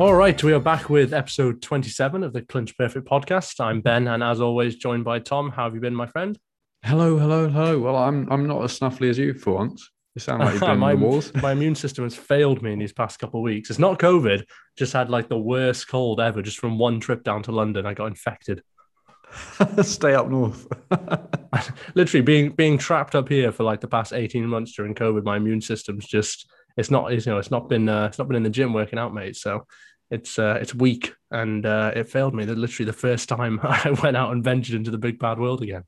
All right, we are back with episode 27 of the Clinch Perfect podcast. I'm Ben, and as always, joined by Tom. How have you been, my friend? Hello, hello, hello. Well, I'm I'm not as snuffly as you for once. You sound like you've been my, the wars. my immune system has failed me in these past couple of weeks. It's not COVID, just had like the worst cold ever. Just from one trip down to London, I got infected. Stay up north. Literally being being trapped up here for like the past 18 months during COVID, my immune system's just it's not it's, you know it's not been uh, it's not been in the gym working out, mate. So it's uh, it's weak and uh, it failed me. That literally the first time I went out and ventured into the big bad world again.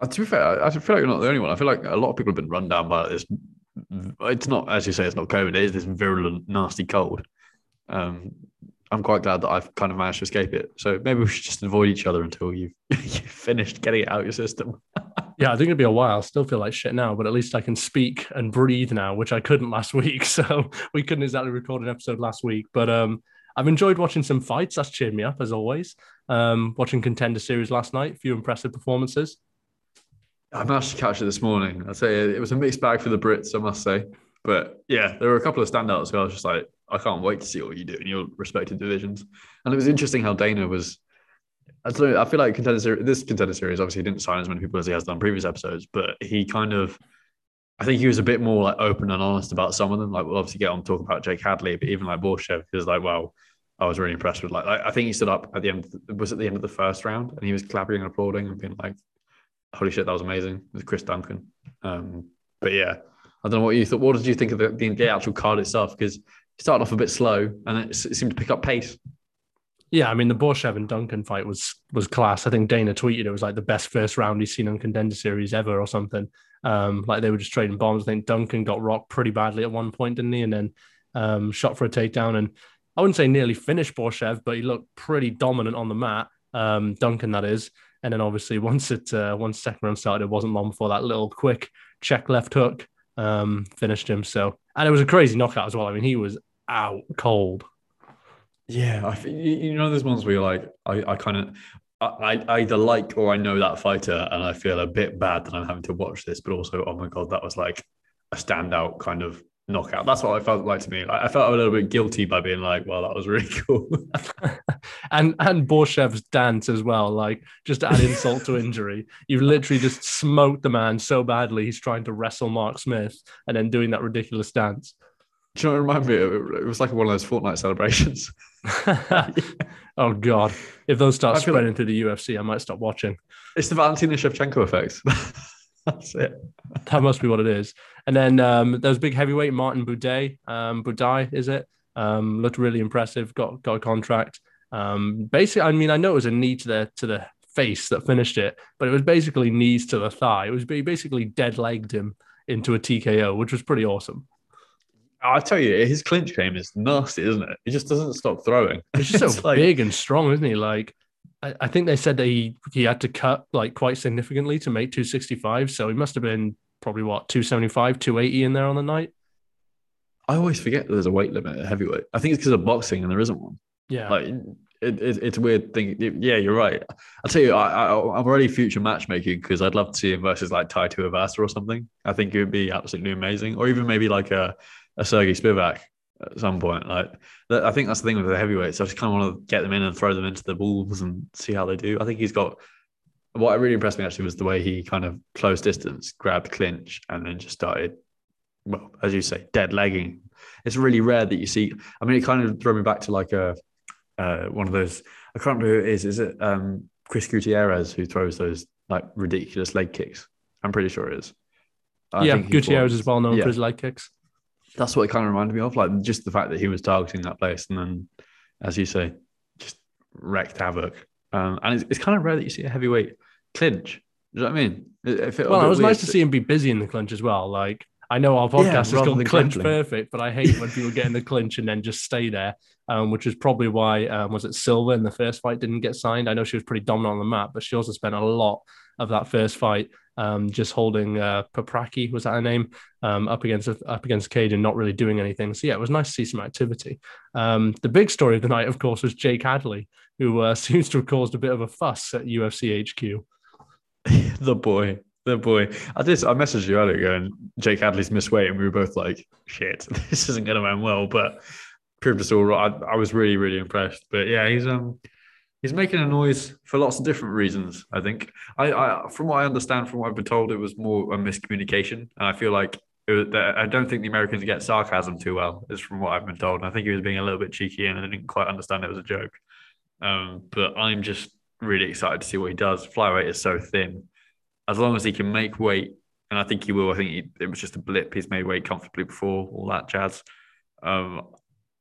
Uh, to be fair, I feel like you're not the only one. I feel like a lot of people have been run down by this. It's not, as you say, it's not COVID. It is this virulent, nasty cold. Um, I'm quite glad that I've kind of managed to escape it. So maybe we should just avoid each other until you've, you've finished getting it out of your system. yeah, I think it'll be a while. I still feel like shit now, but at least I can speak and breathe now, which I couldn't last week. So we couldn't exactly record an episode last week. But um, I've enjoyed watching some fights. That's cheered me up as always. Um, watching contender series last night, a few impressive performances. I managed to catch it this morning. I'd say it was a mixed bag for the Brits, I must say. But yeah, there were a couple of standouts where I was just like, I can't wait to see what you do in your respective divisions. And it was interesting how Dana was. I don't know. I feel like contender series, this contender series obviously didn't sign as many people as he has done previous episodes, but he kind of, I think he was a bit more like open and honest about some of them. Like we'll obviously get on talk about Jake Hadley, but even like Borshchev is like, well, I was really impressed with like, like I think he stood up at the end. Was at the end of the first round, and he was clapping and applauding and being like, "Holy shit, that was amazing!" With Chris Duncan. Um, but yeah, I don't know what you thought. What did you think of the, the actual card itself? Because started off a bit slow and it, seemed to pick up pace. Yeah, I mean the Borshchev and Duncan fight was was class. I think Dana tweeted it was like the best first round he's seen on contender series ever or something. Um, like they were just trading bombs. I think Duncan got rocked pretty badly at one point, didn't he? And then um, shot for a takedown. And I wouldn't say nearly finished Borshchev, but he looked pretty dominant on the mat. Um, Duncan, that is. And then obviously once it uh, once second round started, it wasn't long before that little quick check left hook um, finished him. So and it was a crazy knockout as well. I mean, he was out cold. Yeah, I you know there's ones where you're like I, I kind of I either like or I know that fighter and I feel a bit bad that I'm having to watch this, but also oh my god that was like a standout kind of knockout. That's what I felt like to me. I felt a little bit guilty by being like, well, that was really cool. and and Borshchev's dance as well, like just to add insult to injury. You literally just smoked the man so badly he's trying to wrestle Mark Smith and then doing that ridiculous dance. Do you know what it reminded me? It was like one of those Fortnite celebrations. oh God! If those start spreading like, through the UFC, I might stop watching. It's the Valentina Shevchenko effect. That's it. That must be what it is. And then um, there was big heavyweight Martin Buday. Um, Buday is it? Um, looked really impressive. Got got a contract. Um, basically, I mean, I know it was a knee to the to the face that finished it, but it was basically knees to the thigh. It was basically dead legged him into a TKO, which was pretty awesome. I tell you, his clinch game is nasty, isn't it? He just doesn't stop throwing. He's just so like... big and strong, isn't he? Like, I, I, think they said that he he had to cut like quite significantly to make 265. So he must have been probably what 275, 280 in there on the night. I always forget there's a weight limit at heavyweight. I think it's because of boxing and there isn't one. Yeah. Like it, it, it's a weird thing. Yeah, you're right. I'll tell you, I, I, am already future matchmaking because I'd love to see him versus like Tai Tuivasa or something. I think it would be absolutely amazing. Or even maybe like a a Sergey Spivak at some point. Like I think that's the thing with the heavyweights. I just kind of want to get them in and throw them into the wolves and see how they do. I think he's got what really impressed me actually was the way he kind of close distance, grabbed clinch, and then just started, well, as you say, dead legging. It's really rare that you see. I mean, it kind of threw me back to like a uh, one of those. I can't remember who it is. Is it um, Chris Gutierrez who throws those like ridiculous leg kicks? I'm pretty sure it is. I yeah, Gutierrez is well known yeah. for his leg kicks that's what it kind of reminded me of, like just the fact that he was targeting that place, and then, as you say, just wrecked havoc. Um, and it's, it's kind of rare that you see a heavyweight clinch. Do you know what I mean? It, it well, it was nice to see him be busy in the clinch as well. Like I know our podcast yeah, is called the Clinch Perfect, but I hate when people get in the clinch and then just stay there. Um, which is probably why um, was it Silva in the first fight didn't get signed. I know she was pretty dominant on the mat, but she also spent a lot of that first fight um, just holding uh, Papraki was that her name um, up against up against cage and not really doing anything. So yeah, it was nice to see some activity. Um, the big story of the night, of course, was Jake Hadley, who uh, seems to have caused a bit of a fuss at UFC HQ. the boy, the boy. I just I messaged you earlier going Jake Hadley's missed weight, and we were both like, "Shit, this isn't going to end well." But proved us all right. I, I was really, really impressed. But yeah, he's um he's making a noise for lots of different reasons. I think I, I from what I understand, from what I've been told, it was more a miscommunication, and I feel like was, I don't think the Americans get sarcasm too well. Is from what I've been told. I think he was being a little bit cheeky, and I didn't quite understand it was a joke. Um, but I'm just really excited to see what he does. Flyweight is so thin. As long as he can make weight, and I think he will. I think he, it was just a blip. He's made weight comfortably before all that jazz. Um,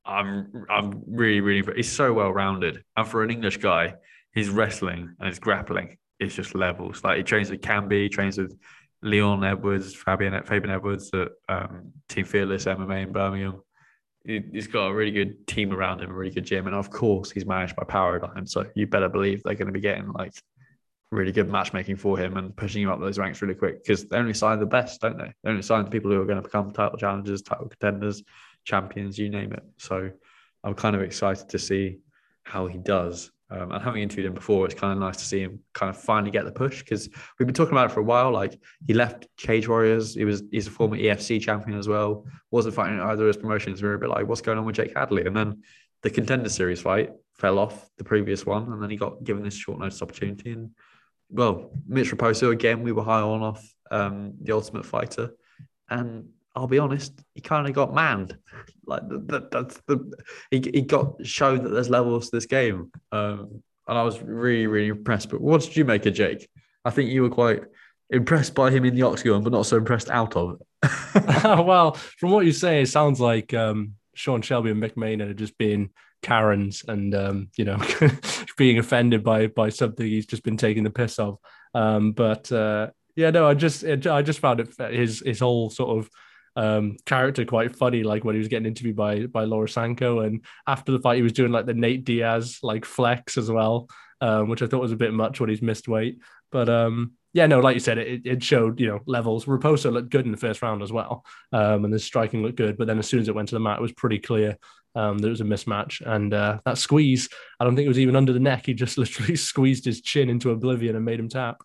I'm I'm really really he's so well rounded, and for an English guy, his wrestling and his grappling is just levels. Like he trains with Camby, trains with Leon Edwards, Fabian Fabian Edwards at um, Team Fearless MMA in Birmingham. He, has got a really good team around him, a really good gym, and of course he's managed by Paradigm. So you better believe they're going to be getting like really good matchmaking for him and pushing him up those ranks really quick because they only sign the best, don't they? They only sign the people who are going to become title challengers, title contenders champions, you name it. So I'm kind of excited to see how he does. Um, and having interviewed him before, it's kind of nice to see him kind of finally get the push because we've been talking about it for a while. Like he left Cage Warriors, he was he's a former EFC champion as well. Wasn't fighting either of his promotions. We were a bit like, what's going on with Jake Hadley? And then the contender series fight fell off the previous one, and then he got given this short notice opportunity. And well, Mitch Raposo again, we were high on off um, the Ultimate Fighter, and I'll be honest, he kind of got manned. Like that, that's the he, he got showed that there's levels to this game, um, and I was really really impressed. But what did you make of Jake? I think you were quite impressed by him in the octagon, but not so impressed out of it. well, from what you say, it sounds like um, Sean Shelby and Mick Maynard are just being Karens and um, you know being offended by by something he's just been taking the piss of. Um, but uh, yeah, no, I just it, I just found it his his whole sort of um, character quite funny, like when he was getting interviewed by by Laura Sanko, and after the fight, he was doing like the Nate Diaz like flex as well, um, which I thought was a bit much when he's missed weight. But um, yeah, no, like you said, it, it showed you know levels. Raposo looked good in the first round as well, um, and the striking looked good. But then as soon as it went to the mat, it was pretty clear um, there was a mismatch. And uh, that squeeze, I don't think it was even under the neck. He just literally squeezed his chin into oblivion and made him tap.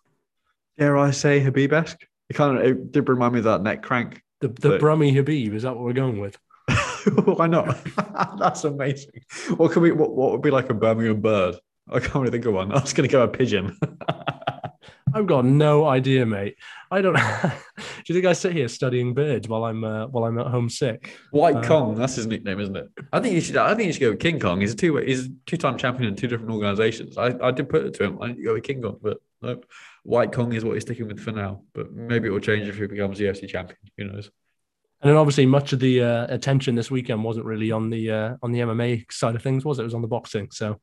Dare I say Khabib-esque? It kind of it did remind me of that neck crank the the but, Brummy Khabib is that what we're going with? Why not? That's amazing. What could we? What, what would be like a Birmingham bird? I can't really think of one. I was going to go a pigeon. I've got no idea, mate. I don't. Do you think I sit here studying birds while I'm uh, while I'm at home sick? White uh, Kong, that's his nickname, isn't it? I think you should. I think you should go with King Kong. He's a two. He's a two time champion in two different organisations. I, I did put it to him. I go with King Kong, but nope. White Kong is what he's sticking with for now, but maybe it will change if he becomes UFC champion. Who knows? And then obviously much of the uh, attention this weekend wasn't really on the uh, on the MMA side of things, was it? It was on the boxing. So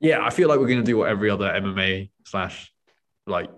yeah, I feel like we're going to do what every other MMA slash like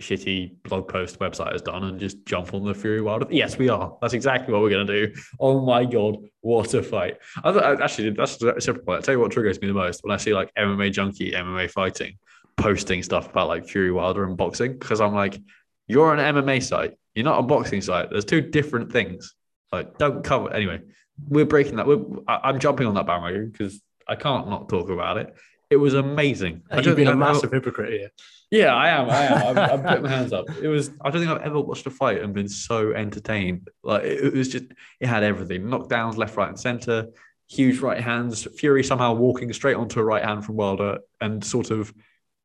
shitty blog post website has done and just jump on the Fury Wilder. Yes, we are. That's exactly what we're going to do. Oh my god, what a fight! I, I actually that's a separate point. I tell you what triggers me the most when I see like MMA junkie, MMA fighting posting stuff about like Fury Wilder and boxing because I'm like, you're an MMA site, you're not a boxing site. There's two different things. Like, don't cover anyway. We're breaking that. We're, I, am jumping on that bandwagon because I can't not talk about it. It was amazing. You've been a massive hypocrite here. Yeah, I am. I am. I'm, I'm putting my hands up. It was. I don't think I've ever watched a fight and been so entertained. Like it, it was just. It had everything. Knockdowns, left, right, and center. Huge right hands. Fury somehow walking straight onto a right hand from Wilder and sort of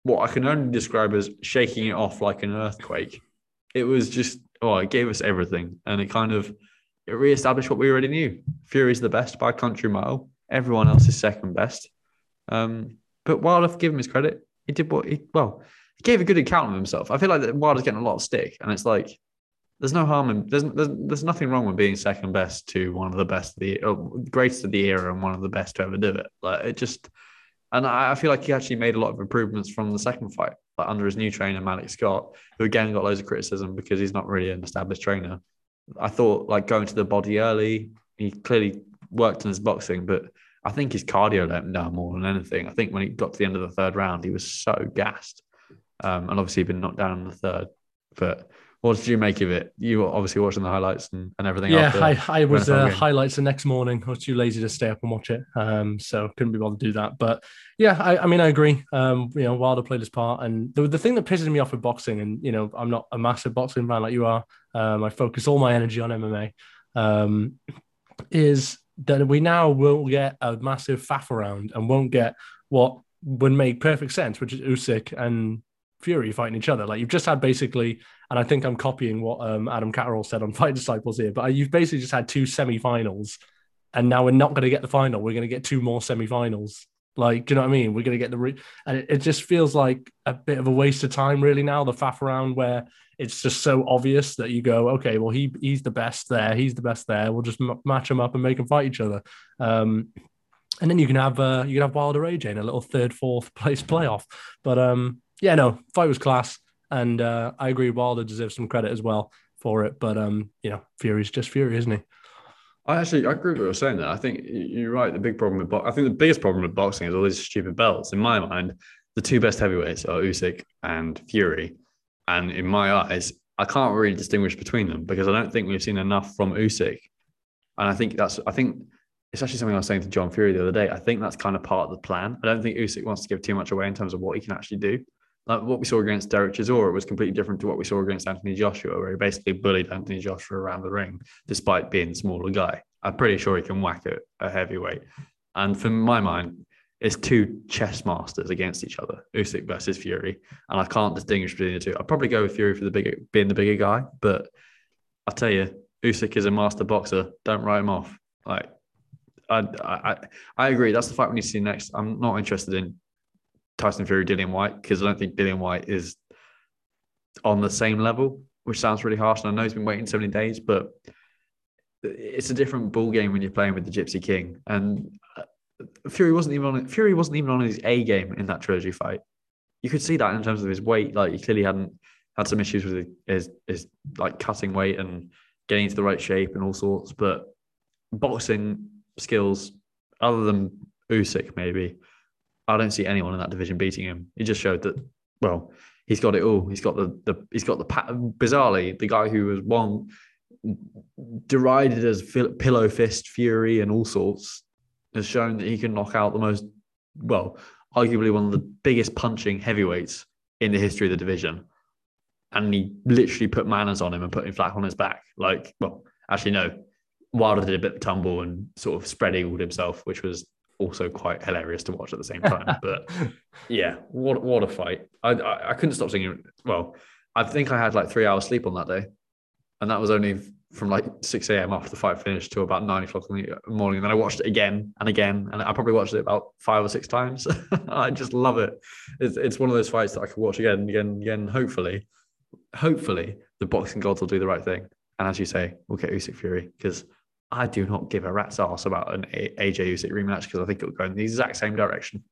what I can only describe as shaking it off like an earthquake. It was just, oh, it gave us everything. And it kind of it reestablished what we already knew. Fury's the best by country mile. Everyone else is second best. Um, but Wilder, give him his credit, he did what he, well, he gave a good account of himself. I feel like that Wilder's getting a lot of stick. And it's like, there's no harm in there's, there's there's nothing wrong with being second best to one of the best of the oh, greatest of the era and one of the best to ever do it. Like it just and I feel like he actually made a lot of improvements from the second fight, like under his new trainer, Malik Scott, who again got loads of criticism because he's not really an established trainer. I thought like going to the body early, he clearly worked on his boxing, but I think his cardio let him down more than anything. I think when he got to the end of the third round, he was so gassed. Um, and obviously been knocked down in the third. But what did you make of it? You were obviously watching the highlights and, and everything. Yeah, I, I was uh, highlights the next morning. I was too lazy to stay up and watch it, um, so couldn't be bothered to do that. But yeah, I, I mean, I agree. Um, you know, Wilder played his part, and the, the thing that pisses me off with boxing, and you know, I'm not a massive boxing fan like you are. Um, I focus all my energy on MMA. Um, is that we now won't get a massive faff around and won't get what would make perfect sense, which is Usyk and Fury fighting each other. Like you've just had basically, and I think I'm copying what um, Adam Catterall said on Fight Disciples here, but you've basically just had two semi-finals, and now we're not going to get the final. We're going to get two more semi-finals. Like, do you know what I mean? We're going to get the, re- and it, it, just feels like a bit of a waste of time, really. Now the faff around where it's just so obvious that you go, okay, well he he's the best there, he's the best there. We'll just m- match them up and make them fight each other. Um, and then you can have uh, you can have Wilder AJ in a little third, fourth place playoff. But um, yeah, no, fight was class, and uh, I agree. Wilder deserves some credit as well for it. But um, you know, Fury's just Fury, isn't he? I actually I agree with what you're saying there. I think you're right. The big problem with bo- I think the biggest problem with boxing is all these stupid belts. In my mind, the two best heavyweights are Usyk and Fury, and in my eyes, I can't really distinguish between them because I don't think we've seen enough from Usyk. And I think that's I think it's actually something I was saying to John Fury the other day. I think that's kind of part of the plan. I don't think Usyk wants to give too much away in terms of what he can actually do. Like what we saw against Dereck Chisora was completely different to what we saw against Anthony Joshua, where he basically bullied Anthony Joshua around the ring despite being a smaller guy. I'm pretty sure he can whack a, a heavyweight. And from my mind, it's two chess masters against each other, Usyk versus Fury. And I can't distinguish between the two. I'd probably go with Fury for the bigger being the bigger guy, but I'll tell you, Usyk is a master boxer. Don't write him off. Like I, I, I agree. That's the fight we need to see next. I'm not interested in Tyson Fury, Dillian Whyte, because I don't think Dillian Whyte is on the same level, which sounds really harsh. And I know he's been waiting so many days, but it's a different ball game when you're playing with the Gypsy King. And uh, Fury wasn't even on Fury wasn't even on his A game in that trilogy fight. You could see that in terms of his weight. Like he clearly hadn't had some issues with his, his like cutting weight and getting into the right shape and all sorts. But boxing skills, other than Usyk, maybe, I don't see anyone in that division beating him. He just showed that, well, he's got it all. He's got the the he's got the bizarrely the guy who was one derided as pillow fist fury and all sorts has shown that he can knock out the most well, arguably one of the biggest punching heavyweights in the history of the division. And he literally put manners on him and put him flat on his back. Like, well, actually, no, Wilder did a bit of tumble and sort of spread eagled himself, which was also quite hilarious to watch at the same time. but yeah, what what a fight! I, I, I couldn't stop singing. Well, I think I had like three hours sleep on that day, and that was only from like six a.m. after the fight finished to about nine o'clock in the morning. And then I watched it again and again, and I probably watched it about five or six times. I just love it. It's it's one of those fights that I could watch again and again and again. Hopefully, hopefully the boxing gods will do the right thing. And as you say, we'll get Usyk Fury because I do not give a rat's ass about an AJ Usyk rematch because I think it will go in the exact same direction.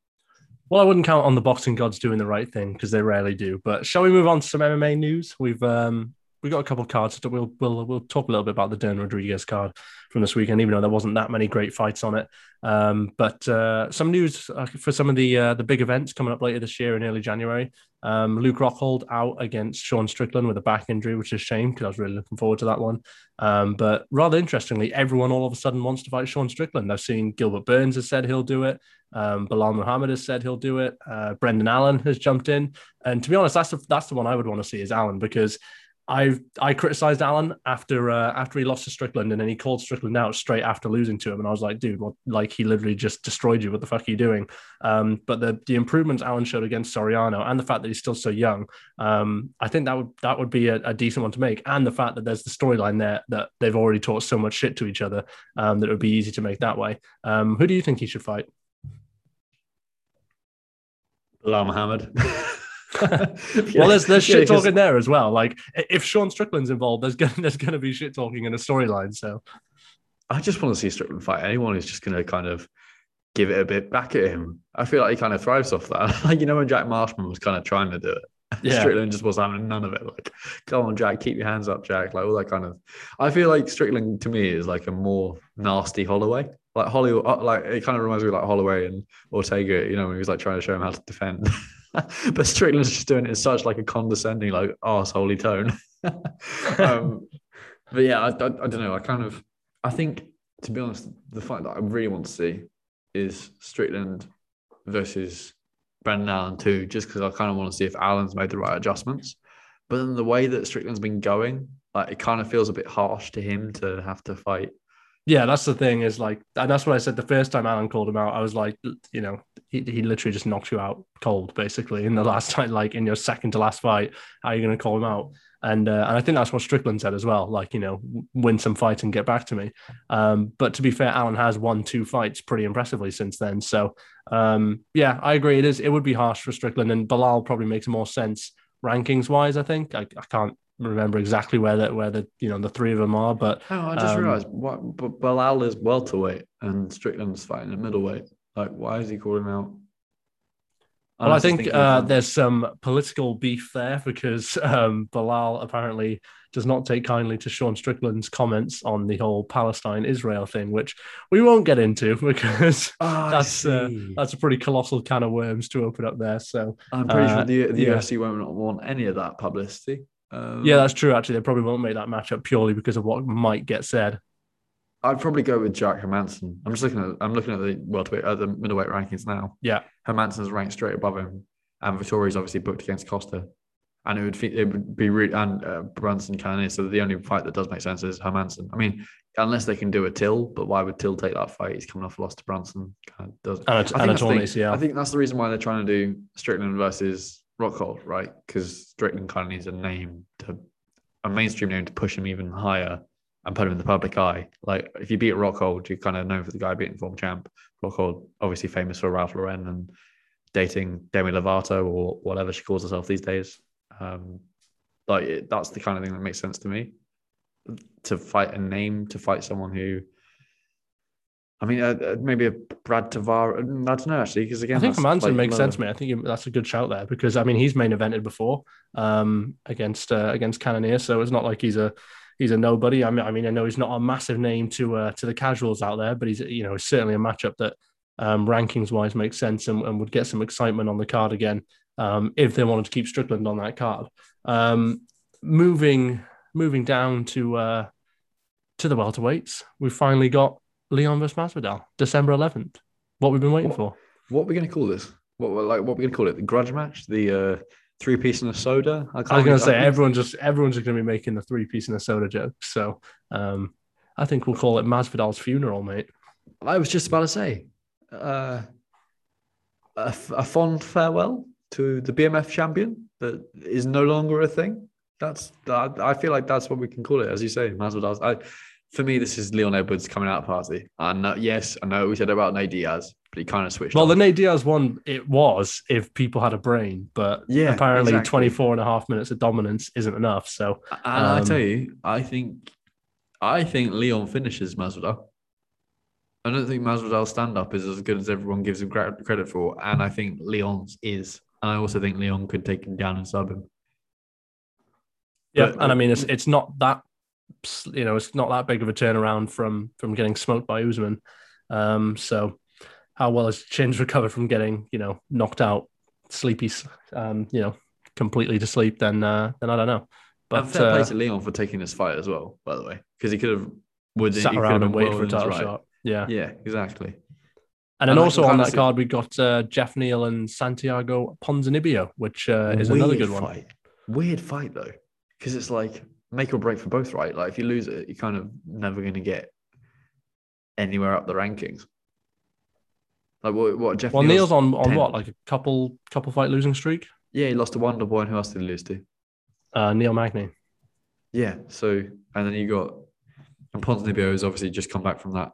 Well, I wouldn't count on the boxing gods doing the right thing because they rarely do. But shall we move on to some MMA news? We've um, we got a couple of cards. So we'll we'll we'll talk a little bit about the Dern Rodriguez card from this weekend, even though there wasn't that many great fights on it. Um, but uh, some news uh, for some of the uh, the big events coming up later this year in early January. Um, Luke Rockhold out against Sean Strickland with a back injury, which is a shame because I was really looking forward to that one. Um, but rather interestingly, everyone all of a sudden wants to fight Sean Strickland. I've seen Gilbert Burns has said he'll do it. Um, Belal Muhammad has said he'll do it. Uh, Brendan Allen has jumped in, and to be honest, that's the, that's the one I would want to see is Allen because I I criticized Allen after uh, after he lost to Strickland, and then he called Strickland out straight after losing to him, and I was like, dude, what? Like he literally just destroyed you. What the fuck are you doing? Um, but the the improvements Allen showed against Soriano, and the fact that he's still so young, um, I think that would that would be a, a, decent one to make, and the fact that there's the storyline there that they've already taught so much shit to each other um, that it would be easy to make that way. Um, who do you think he should fight? Belal Muhammad. well, there's there's shit talking there as well. Like if Sean Strickland's involved, there's gonna there's gonna be shit talking in a storyline. So I just want to see Strickland fight anyone who's just gonna kind of give it a bit back at him. I feel like he kind of thrives off that. like you know when Jack Marshman was kind of trying to do it. Yeah. Strickland just was having none of it. Like, come on, Jack, keep your hands up, Jack. Like all that kind of. I feel like Strickland to me is like a more nasty Holloway. Like Holly, uh, like it kind of reminds me of like Holloway and Ortega. You know, when he was like trying to show him how to defend. but Strickland's just doing it in such like a condescending, like arseholey tone. um, but yeah, I, I, I, don't know. I kind of, I think, to be honest, the fight that I really want to see is Strickland versus Brendan Allen too, just because I kind of want to see if Allen's made the right adjustments. But then the way that Strickland's been going, like it kind of feels a bit harsh to him to have to fight Yeah, that's the thing is like, and that's what I said the first time Allen called him out. I was like, you know, he, he literally just knocked you out cold, basically, in the last time, like in your second to last fight. How are you going to call him out? And uh, and I think that's what Strickland said as well. Like, you know, win some fights and get back to me. Um, but to be fair, Allen has won two fights pretty impressively since then. So um, yeah, I agree. It is. It would be harsh for Strickland, and Belal probably makes more sense rankings wise. I think I, I can't remember exactly where that where the you know the three of them are, but Oh, I just Um, realised what Belal is welterweight and Strickland's fighting at middleweight. Like, why is he calling him out? Well, I was just think uh, there's some political beef there because um, Belal apparently does not take kindly to Sean Strickland's comments on the whole Palestine Israel thing, which we won't get into because Oh, that's, uh, that's a pretty colossal can of worms to open up there. So, I'm pretty uh, sure the, the yeah. UFC won't want any of that publicity. Um, yeah, that's true. Actually, they probably won't make that matchup purely because of what might get said. I'd probably go with Jack Hermansson. I'm just looking at I'm looking at the welterweight at the middleweight rankings now. Yeah. Hermansson's ranked straight above him, and Vettori's obviously booked against Costa, and it would it would be re- and uh, Brunson Cannonier. So the only fight that does make sense is Hermanson. I mean, unless they can do a Till, but why would Till take that fight? He's coming off a loss to Brunson. Kind of does. And a, I and think, a that's the torn thing. ACL. I think that's the reason why they're trying to do Strickland versus Rockhold, right? Because Strickland kind of needs a name to a mainstream name to push him even higher and put him in the public eye. Like if you beat Rockhold, you're kind of known for the guy beating former champ. Rockhold, obviously famous for Ralph Lauren and dating Demi Lovato or whatever she calls herself these days. Um, like it, that's the kind of thing that makes sense to me. To fight a name, to fight someone who. I mean, uh, uh, maybe a Brad Tavares. I don't know actually, because again, I think Manson like makes sense, to me. I think that's a good shout there because I mean he's main evented before um, against uh, against Cannonier, so it's not like he's a he's a nobody. I mean, I mean I know he's not a massive name to uh, to the casuals out there, but he's you know certainly a matchup that um, rankings wise makes sense and, and would get some excitement on the card again um, if they wanted to keep Strickland on that card. Um, moving moving down to uh, to the welterweights, we've finally got Leon versus Masvidal, December eleventh. What we've been waiting for. What are we going to call this? What like what are we going to call it? The grudge match? The uh, three piece and a soda? I was can't- going to say everyone just everyone's just going to be making the three piece and a soda joke. So um, I think we'll call it Masvidal's funeral, mate. I was just about to say, uh, a, a fond farewell to the BMF champion that is no longer a thing. That's that, I feel like that's what we can call it, as you say, Masvidal's. I, for me, this is Leon Edwards coming out party. And uh, yes, I know we said about Nate Diaz, but he kind of switched. Well, off. the Nate Diaz one, it was if people had a brain, but Yeah, apparently exactly. 24 and a half minutes of dominance isn't enough. So And I Um, tell you, I think, I think Leon finishes Masvidal. I don't think Masvidal's stand up is as good as everyone gives him credit for, and I think Leon's is. And I also think Leon could take him down and sub him. yeah, But- and I mean it's it's not that you know it's not that big of a turnaround from from getting smoked by Usman. Um, so how well has Chin's recovered from getting you know knocked out, sleepy, um, you know, completely to sleep? Then uh, then I don't know. But But fair play uh, to Leon for taking this fight as well, by the way, because he could have would sat he around have and waited for a title right. shot. Yeah. Yeah, exactly. And then And I also on that card, we got uh, Jeff Neal and Santiago Ponzinibbio, which uh, is another good one. Fight. Weird fight though, because it's like make or break for both, right? Like if you lose it, you're kind of never going to get anywhere up the rankings. Like what? What Jeff? Well, Neal's on on 10. what, like a couple couple fight losing streak? Yeah, he lost to Wonder Boy, and who else did he lose to? Uh, Neil Magny. Yeah. So and then you got and Ponzinibbio has obviously just come back from that.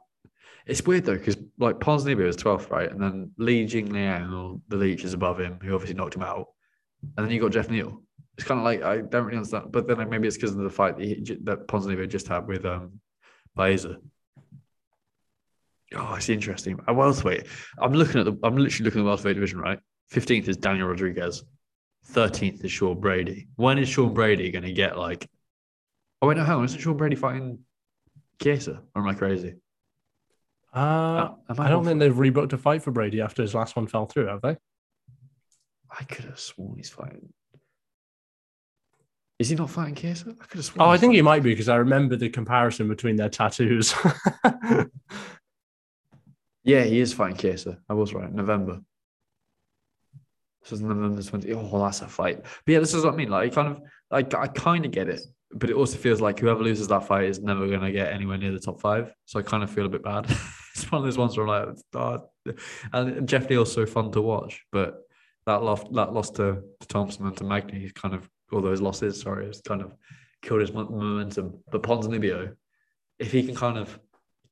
It's weird though because like Ponzinibbio is 12th, right? And then Li Jingliang or the Leech is above him, who obviously knocked him out. And then you got Jeff Neal. It's kind of like I don't really understand, but then maybe it's because of the fight that, he, that Ponzinibbio just had with um Baeza. Oh, it's interesting. A welterweight. I'm looking at the. I'm literally looking at the welterweight division. Right, 15th is Daniel Rodriguez. 13th is Sean Brady. When is Sean Brady going to get like? Oh wait, no, hang on. Isn't Sean Brady fighting Chiesa? Or am I crazy? Uh, Am I don't think they've rebooked a fight for Brady after his last one fell through, have they? I could have sworn he's fighting. Is he not fighting Chiesa? I could have sworn. Oh, I think he might be because I remember the comparison between their tattoos. Yeah, he is fighting Chiesa. I was right. November. This is November 20. Oh, that's a fight. But yeah, this is what I mean. Like, kind of, like, I kind of get it but it also feels like whoever loses that fight is never going to get anywhere near the top five. So I kind of feel a bit bad. it's one of those ones where I'm like, oh. and Jeff Neal's so fun to watch, but that loss, that loss to, to Thompson and to Magny, he's kind of all those losses. Sorry, it's kind of killed his momentum. But Ponzinibbio, if he can kind of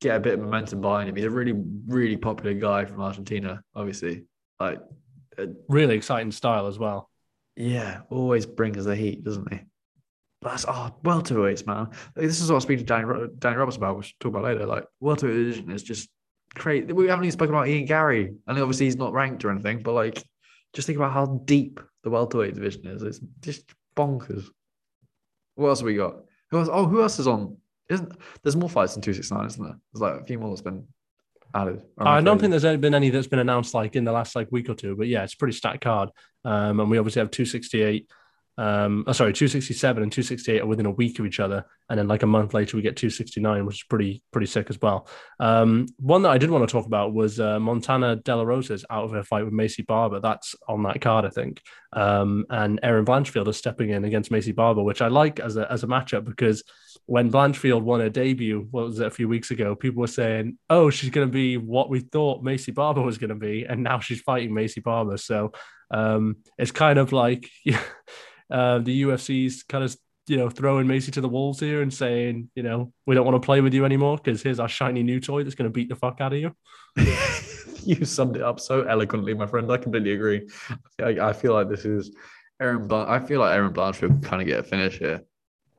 get a bit of momentum behind him, he's a really, really popular guy from Argentina. Obviously, like uh, really exciting style as well. Yeah, always brings the heat, doesn't he? That's oh welterweights, man. This is what I speaking to Danny, Danny Roberts about, which we'll talk about later. Like welterweight division is just crazy. We haven't even spoken about Ian Garry, and obviously he's not ranked or anything, but like just think about how deep the welterweight division is. It's just bonkers. What else have we got? Who else? Oh, who else is on? Isn't there's more fights than two six nine, isn't there? There's like a few more that's been added. I don't think there's been any that's been announced like in the last like week or two, but yeah, it's pretty stacked card. Um, and we obviously have two sixty eight um oh, sorry 267 and 268 are within a week of each other. And then like a month later we get 269 which is pretty pretty sick as well. Um one that i did want to talk about was uh, montana de la rosa's out of her fight with maycee barber. That's on that card i think. Um and erin blanchfield is stepping in against maycee barber which i like as a as a matchup because when blanchfield won her debut what was it a few weeks ago people were saying oh she's going to be what we thought maycee barber was going to be and now she's fighting macy barber. So um it's kind of like uh, the UFC's kind of you know throwing Maycee to the wolves here and saying you know we don't want to play with you anymore because here's our shiny new toy that's going to beat the fuck out of you. you summed it up so eloquently, my friend. I completely agree. I, I feel like this is Erin. Blanch- I feel like Erin Blanchfield kind of get a finish here.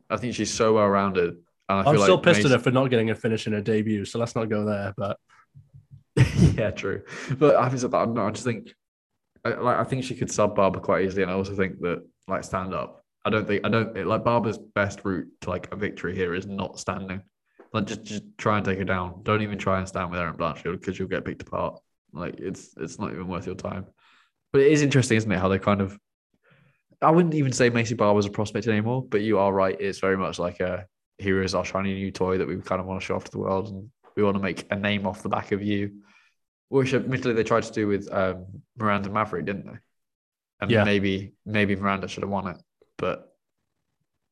I think she's so well rounded. And I am still like pissed Maycee- at her for not getting a finish in her debut. So let's not go there. But yeah, true. But having said that, I just think I, like I think she could sub Barber quite easily, and I also think that like stand up. I don't think I don't like Barber's best route to like a victory here is not standing. Like just just try and take her down. Don't even try and stand with Erin Blanchfield because you'll get picked apart. Like it's it's not even worth your time. But it is interesting, isn't it? How they kind of I wouldn't even say Maycee Barber's a prospect anymore, but you are right. It's very much like a here is our shiny new toy that we kind of want to show off to the world and we want to make a name off the back of you. Which admittedly they tried to do with um, Miranda Maverick, didn't they? And yeah. maybe maybe Miranda should have won it. But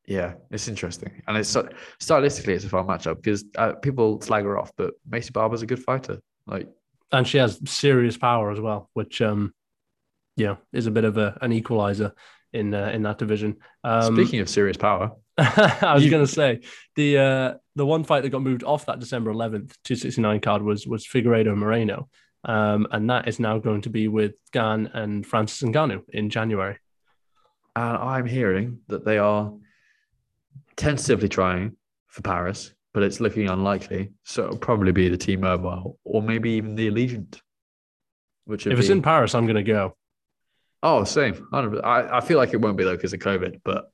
yeah, it's interesting, and it's stylistically it's a fun matchup because uh, people slag her off, but Maycee Barber's a good fighter. Like, and she has serious power as well, which um, yeah, is a bit of a, an equalizer in uh, in that division. Um, Speaking of serious power, I was you... going to say the uh, the one fight that got moved off that December 11th 269 card was was Figueiredo Moreno, um, and that is now going to be with Gane and Francis Ngannou in January. And I'm hearing that they are tentatively trying for Paris, but it's looking unlikely. So it'll probably be the T-Mobile or maybe even the Allegiant. Which if it's in Paris, I'm going to go. Oh, same. I, I feel like it won't be though because of COVID, but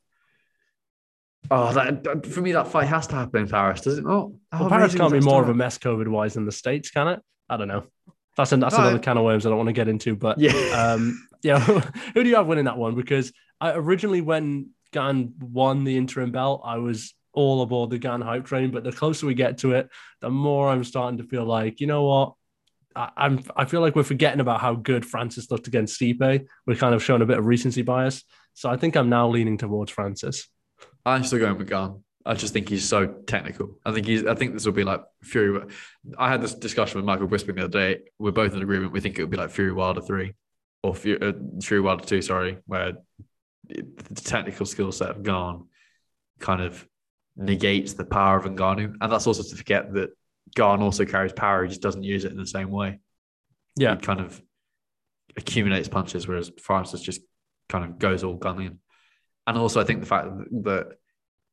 oh, that for me that fight has to happen in Paris, does it not? Well, Paris can't be more of a mess COVID wise than the States, can it? I don't know. That's, an, that's no, another can of worms I don't want to get into. But yeah, um, yeah. who do you have winning that one? Because I originally when Gane won the interim belt, I was all aboard the Gane hype train. But the closer we get to it, the more I'm starting to feel like, you know what? I, I'm I feel like we're forgetting about how good Francis looked against Stipe. We're kind of showing a bit of recency bias. So I think I'm now leaning towards Francis. I'm still going with Gane. I just think he's so technical. I think he's. I think this will be like Fury. I had this discussion with Michael Bisping the other day. We're both in agreement. We think it would be like Fury Wilder three, or Fury, uh, Fury Wilder two. Sorry, where the technical skill set of Gane kind of negates the power of Ngannou, and that's also to forget that Gane also carries power. He just doesn't use it in the same way. Yeah, he kind of accumulates punches, whereas Francis just kind of goes all gunning. And also, I think the fact that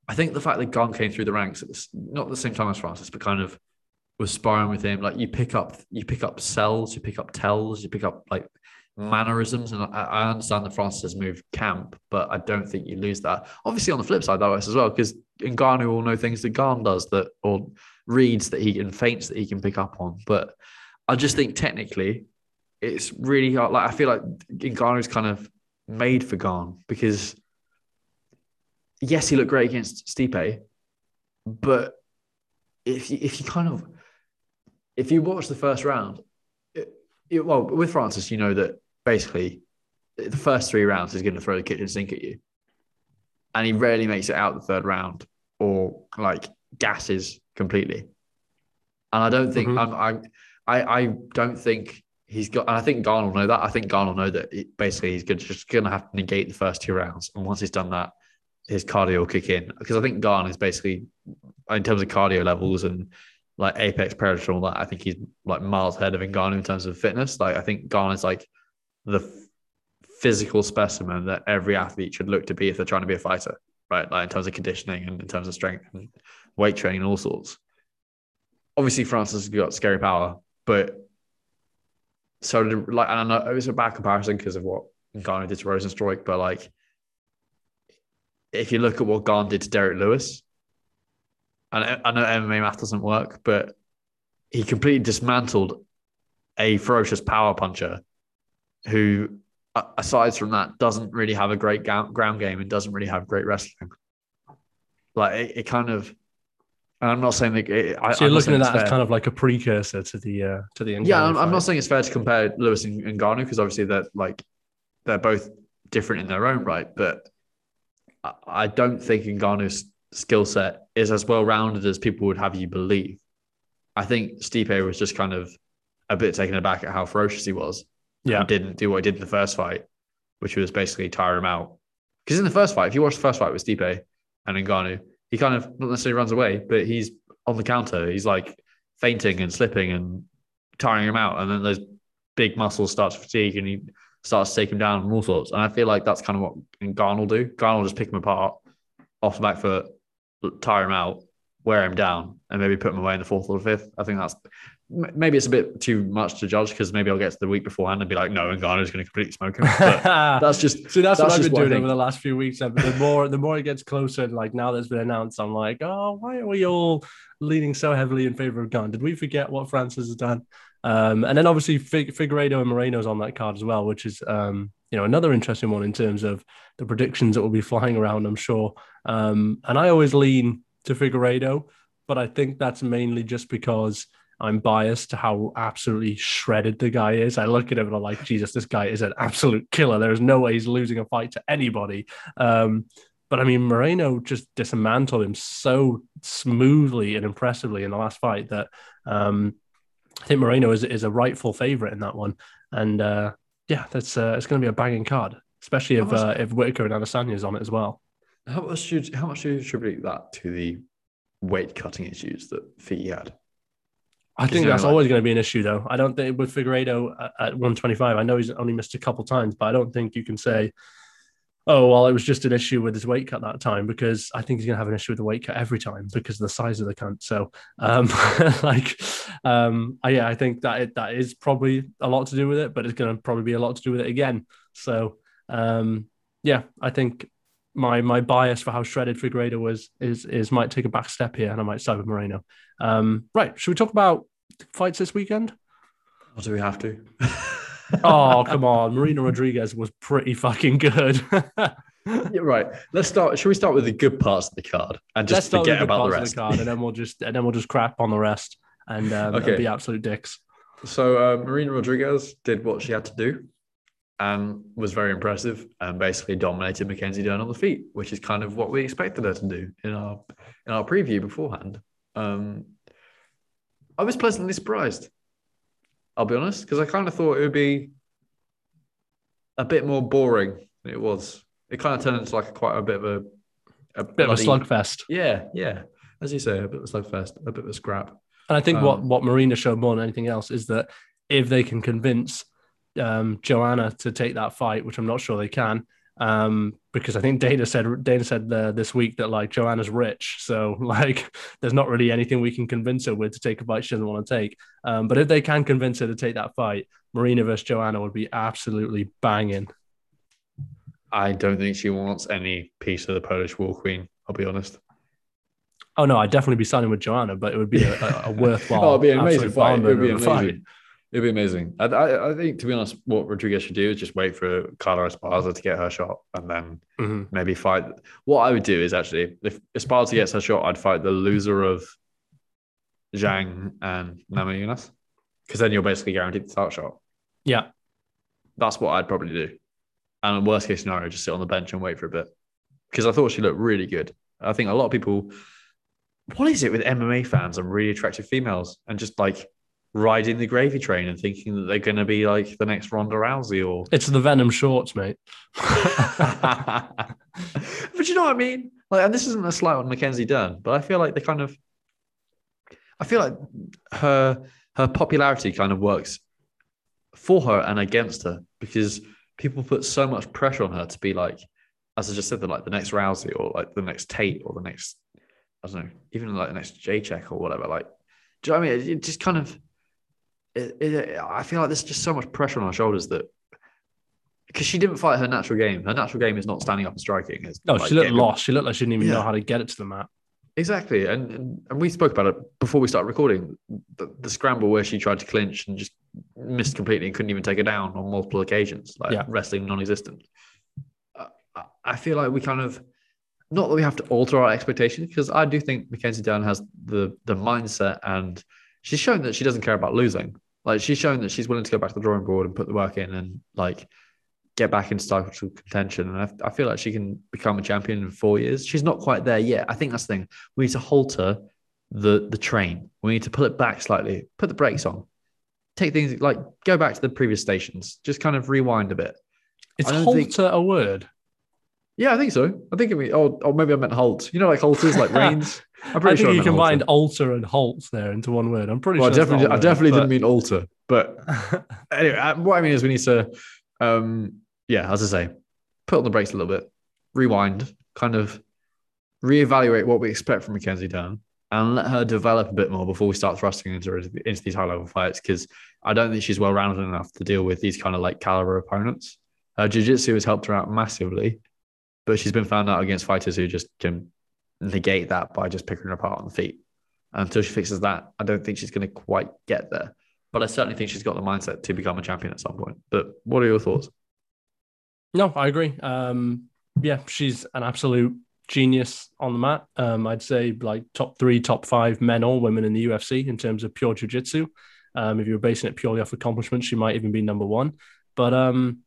I think the fact that Gane came through the ranks at the, not at the same time as Francis, but kind of was sparring with him. Like you pick up, you pick up cells, you pick up tells, you pick up like mm. mannerisms. And I, I understand that Francis has moved camp, but I don't think you lose that. Obviously, on the flip side, though, as well, because Ngannou will know things that Gane does that, or reads that he can, feints that he can pick up on. But I just think technically, it's really hard. Like I feel like Ngannou's kind of made for Gane because yes, he looked great against Stipe, but if you, if you kind of if you watch the first round, it, it, well, with Francis, you know that basically the first three rounds is going to throw the kitchen sink at you, and he rarely makes it out the third round. or like gases completely. And I don't think Mhm. I'm, I, I I don't think he's got. And I think Gane will know that. I think Gane will know that it, basically he's gonna, just going to have to negate the first two rounds, and once he's done that, his cardio kick in. Because I think Gane is basically, in terms of cardio levels and like apex predator and all that, I think he's like miles ahead of Ngannou in terms of fitness. Like I think Gane is like the physical specimen that every athlete should look to be if they're trying to be a fighter, right? Like in terms of conditioning and in terms of strength and weight training and all sorts. Obviously, Francis has got scary power, but so did, like, I know it was a bad comparison because of what Ngannou did to Rozenstruik, but like, if you look at what Gane did to Derrick Lewis, and I know MMA math doesn't work, but he completely dismantled a ferocious power puncher who, aside from that, doesn't really have a great ground game and doesn't really have great wrestling. Like it, it kind of, and I'm not saying that. It, I, So you're I'm looking at that as kind of like a precursor to the uh, to the Yeah, I'm, I'm not saying it's fair to compare Lewis and, and Garner because obviously they're like they're both different in their own right, but I, don't think Ngannou's skill set is as well rounded as people would have you believe. I think Stipe was just kind of a bit taken aback at how ferocious he was. Yeah. and didn't do what he did in the first fight, which was basically tire him out. Because in the first fight, if you watch the first fight with Stipe and Ngannou, he kind of not necessarily runs away, but he's on the counter. He's like fainting and slipping and tiring him out. And then those big muscles start to fatigue and he starts to take him down and all sorts. And I feel like that's kind of what Gane will do. Gane will just pick him apart off the back foot, tire him out, wear him down, and maybe put him away in the fourth or the fifth. I think that's maybe it's a bit too much to judge because maybe I'll get to the week beforehand and be like, no, Ngannou's going to completely smoke him. But that's just See, that's, That's what I've been what doing over the last few weeks. And The more, the more it gets closer, and like now that's been announced, I'm like, oh, why are we all leaning so heavily in favor of Gunn? Did we forget what Francis has done? Um, and then obviously Fig- Figueiredo and Moreno's on that card as well, which is um, you know another interesting one in terms of the predictions that will be flying around. I'm sure. Um, and I always lean to Figueiredo, but I think that's mainly just because. I'm biased to how absolutely shredded the guy is. I look at him and I'm like, Jesus, this guy is an absolute killer. There is no way he's losing a fight to anybody. Um, but I mean, Moreno just dismantled him so smoothly and impressively in the last fight that um, I think Moreno is, is a rightful favorite in that one. And uh, yeah, that's uh, it's going to be a banging card, especially if uh, if Whitaker and Adesanya is on it as well. how much should how much do you attribute that to the weight cutting issues that Fee had? I think that's like- always going to be an issue, though. I don't think with Figueiredo at, at 125, I know he's only missed a couple times, but I don't think you can say, oh, well, it was just an issue with his weight cut that time because I think he's going to have an issue with the weight cut every time because of the size of the cunt. So, um, like, um, I, yeah, I think that it, that is probably a lot to do with it, but it's going to probably be a lot to do with it again. So, um, yeah, I think my my bias for how shredded Figueiredo was is is might take a back step here, and I might side with Moreno. Um, right, should we talk about fights this weekend? Or do we have to? Oh, come on. Marina Rodriguez was pretty fucking good. Right. Let's start. Should we start with the good parts of the card and just forget the about the rest? card, and then we'll just and then we'll just crap on the rest and um, Okay. and be absolute dicks. So uh, Marina Rodriguez did what she had to do and was very impressive and basically dominated Mackenzie Dern on the feet, which is kind of what we expected her to do in our in our preview beforehand. Um, I was pleasantly surprised. I'll be honest, because I kind of thought it would be a bit more boring than it was. It kind of turned into like quite a bit of a a Bit of a slugfest. Yeah, yeah. As you say, a bit of a slugfest, a bit of a scrap. And I think what, Um, what Marina showed more than anything else is that if they can convince um, Joanna to take that fight, which I'm not sure they can, um, because I think Dana said Dana said uh, this week that like Joanna's rich, so like there's not really anything we can convince her with to take a fight she doesn't want to take. Um, but if they can convince her to take that fight, Marina versus Joanna would be absolutely banging. I don't think she wants any piece of the Polish War Queen. I'll be honest. Oh no, I'd definitely be signing with Joanna, but it would be a, a, a worthwhile. oh, it'd be an amazing fight. Be burner of a amazing. It'd be amazing. I, I, I think, to be honest, what Rodriguez should do is just wait for Carla Esparza to get her shot and then Mhm. maybe fight. What I would do is actually, if Esparza gets her shot, I'd fight the loser of Zhang and Namajunas because then you're basically guaranteed the start shot. Yeah, That's what I'd probably do. And worst case scenario, just sit on the bench and wait for a bit because I thought she looked really good. I think a lot of people. What is it with MMA fans and really attractive females and just like riding the gravy train and thinking that they're going to be like the next Ronda Rousey or It's the Venom shorts, mate. but you know what I mean? Like, and this isn't a slight on Mackenzie Dern, but I feel like they kind of, I feel like her her popularity kind of works for her and against her because people put so much pressure on her to be like, as I just said, the like the next Rousey or like the next Tate or the next, I don't know, even like the next Jacek or whatever. Like, do you know what I mean? It just kind of, it, it, I feel like there's just so much pressure on her shoulders that because she didn't fight her natural game. Her natural game is not standing up and striking. It's No, like she looked lost. She looked like she didn't even know how to get it to the mat. Exactly, and, and and we spoke about it before we started recording. The, the scramble where she tried to clinch and just missed completely and couldn't even take her down on multiple occasions, like Yeah. wrestling non-existent. Uh, I- I feel like we kind of not that we have to alter our expectations because I do think Mackenzie Dern has the the mindset and she's shown that she doesn't care about losing. Like she's shown that she's willing to go back to the drawing board and put the work in and like get back into title contention. And I, I feel like she can become a champion in four years. She's not quite there yet. I think that's the thing. We need to halter the the train. We need to pull it back slightly, put the brakes on, take things like go back to the previous stations, just kind of rewind a bit. Is halter think- a word? Yeah, I think so. I think it mean, oh, or maybe I meant halt. You know, like halters, like reins. I'm I think sure you combined halter. alter and halt there into one word. I'm pretty Well, I sure. it's definitely, I definitely but- didn't mean alter, but anyway, uh, what I mean is we need to, um, yeah, as I say, put on the brakes a little bit, rewind, kind of reevaluate what we expect from Mackenzie Dern, and let her develop a bit more before we start thrusting into into these high level fights. Because I don't think she's well rounded enough to deal with these kind of like caliber opponents. Her jiu-jitsu has helped her out massively, but she's been found out against fighters who just can negate that by just picking her apart on the feet. And until she fixes that, I don't think she's going to quite get there. But I certainly think she's got the mindset to become a champion at some point. But what are your thoughts? No, I agree. Um, yeah, she's an absolute genius on the mat. Um, I'd say like top three, top five men or women in the UFC in terms of pure jiu-jitsu. Um, if you were basing it purely off accomplishments, she might even be number one. But um,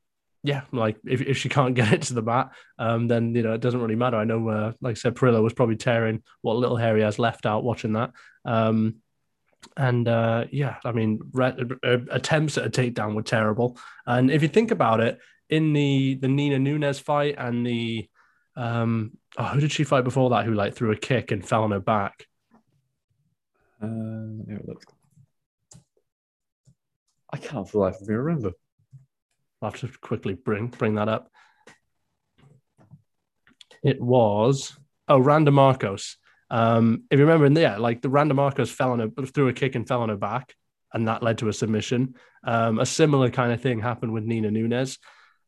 yeah, like if, if she can't get it to the mat, um, then you know it doesn't really matter. I know, uh, like I said, Parillo was probably tearing what little hair he has left out watching that. Um, and uh, yeah, I mean, re- uh, attempts at a takedown were terrible. And if you think about it, in the the Nina Nunes fight and the um, oh, who did she fight before that? Who like threw a kick and fell on her back? Uh. I can't for the life of me remember. I'll have to quickly bring bring that up. It was oh Randa Markos. Um, if you remember, in yeah, like the Randa Markos fell on a threw a kick and fell on her back, and that led to a submission. Um, a similar kind of thing happened with Nina Nunes.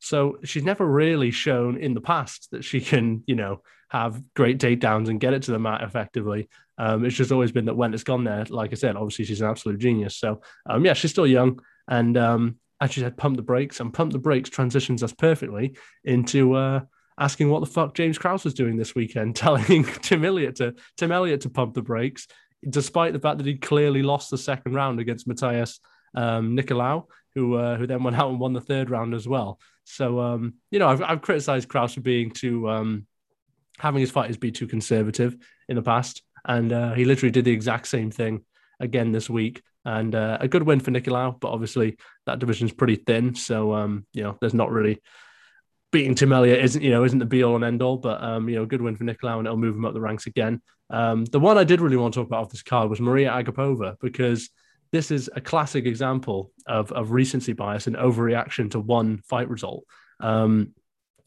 So she's never really shown in the past that she can, you know, have great takedowns and get it to the mat effectively. Um, it's just always been that when it's gone there, like I said, obviously she's an absolute genius. So um, yeah, she's still young, and um, as she said, pump the brakes, and pump the brakes transitions us perfectly into uh, asking what the fuck James Krause was doing this weekend, telling Tim Elliott to Tim Elliott to pump the brakes, despite the fact that he clearly lost the second round against Matheus um, Nicolau, who uh, who then went out and won the third round as well. So um, you know, I've, I've criticized Krause for being too um, having his fighters be too conservative in the past, and uh, he literally did the exact same thing again this week. And uh, a good win for Nicolau, but obviously that division's pretty thin, so um, you know, there's not really beating Tim Elliott isn't you know isn't the be all and end all, but um, you know, good win for Nicolau, and it'll move him up the ranks again. Um, the one I did really want to talk about off this card was Maria Agapova because this is a classic example of, of recency bias and overreaction to one fight result. Um,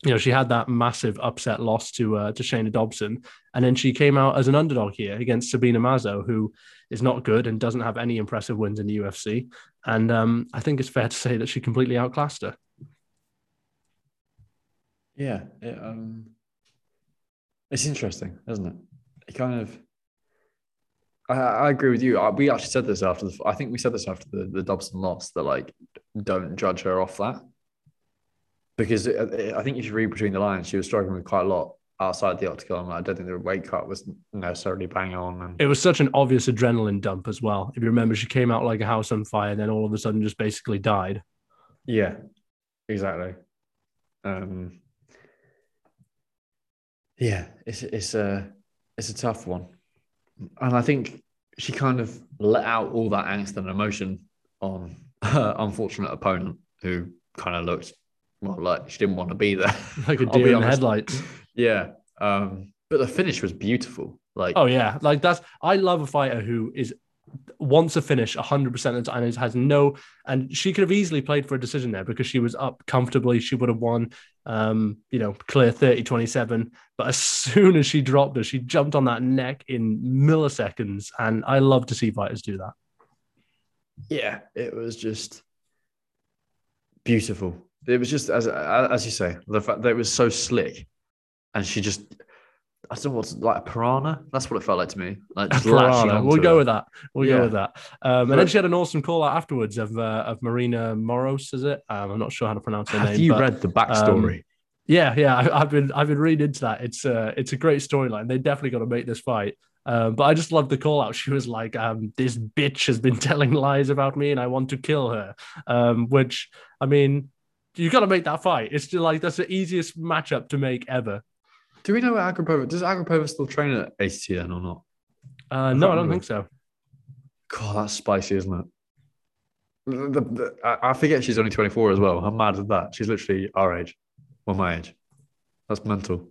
you know, she had that massive upset loss to uh, to Shayna Dobson, and then she came out as an underdog here against Sabina Mazo, who is not good and doesn't have any impressive wins in the UFC. And um, I think it's fair to say that she completely outclassed her. Yeah, it, um, it's interesting, isn't it? It kind of. I, I agree with you. I, we actually said this after the. I think we said this after the, the Dobson loss that like don't judge her off that because it, I think if you read between the lines, she was struggling with quite a lot outside the octagon. I don't think the weight cut was necessarily bang on. And It was such an obvious adrenaline dump as well. If you remember, she came out like a house on fire, and then all of a sudden just basically died. Yeah, exactly. Um, yeah, it's it's uh, it's a tough one, and I think she kind of let out all that angst and emotion on her unfortunate opponent, who kind of looked well like she didn't want to be there, like a deer in the headlights. Yeah, um, but the finish was beautiful. Like, oh yeah, like that's I love a fighter who is wants a finish 100% of the time and has no and she could have easily played for a decision there because she was up comfortably. She would have won um you know clear 30 27 but as soon as she dropped her she jumped on that neck in milliseconds. And i love to see fighters do that. Yeah it was just beautiful it was just as as you say the fact that it was so slick and she just I don't know what's like a piranha. That's what it felt like to me. Like just piranha. We'll go it. with that. We'll yeah. go with that. Um, and then she had an awesome call out afterwards of uh, of Maryna Moroz. Is it? Um, I'm not sure how to pronounce her Have name. Have you but, read the backstory? Um, yeah, yeah. I, have been I've been reading into that. It's uh it's a great storyline. They definitely got to make this fight. Um, but I just love the call out. She was like, um, "This bitch has been telling lies about me, and I want to kill her." Um, which I mean, you got to make that fight. It's just like that's the easiest matchup to make ever. Do we know what Agapova does? Agapova still train at ACT or not? Uh, no, I don't think so. God, that's spicy, isn't it? The, the, I forget she's only 24 as well. How mad is that? She's literally our age, or my age. That's mental.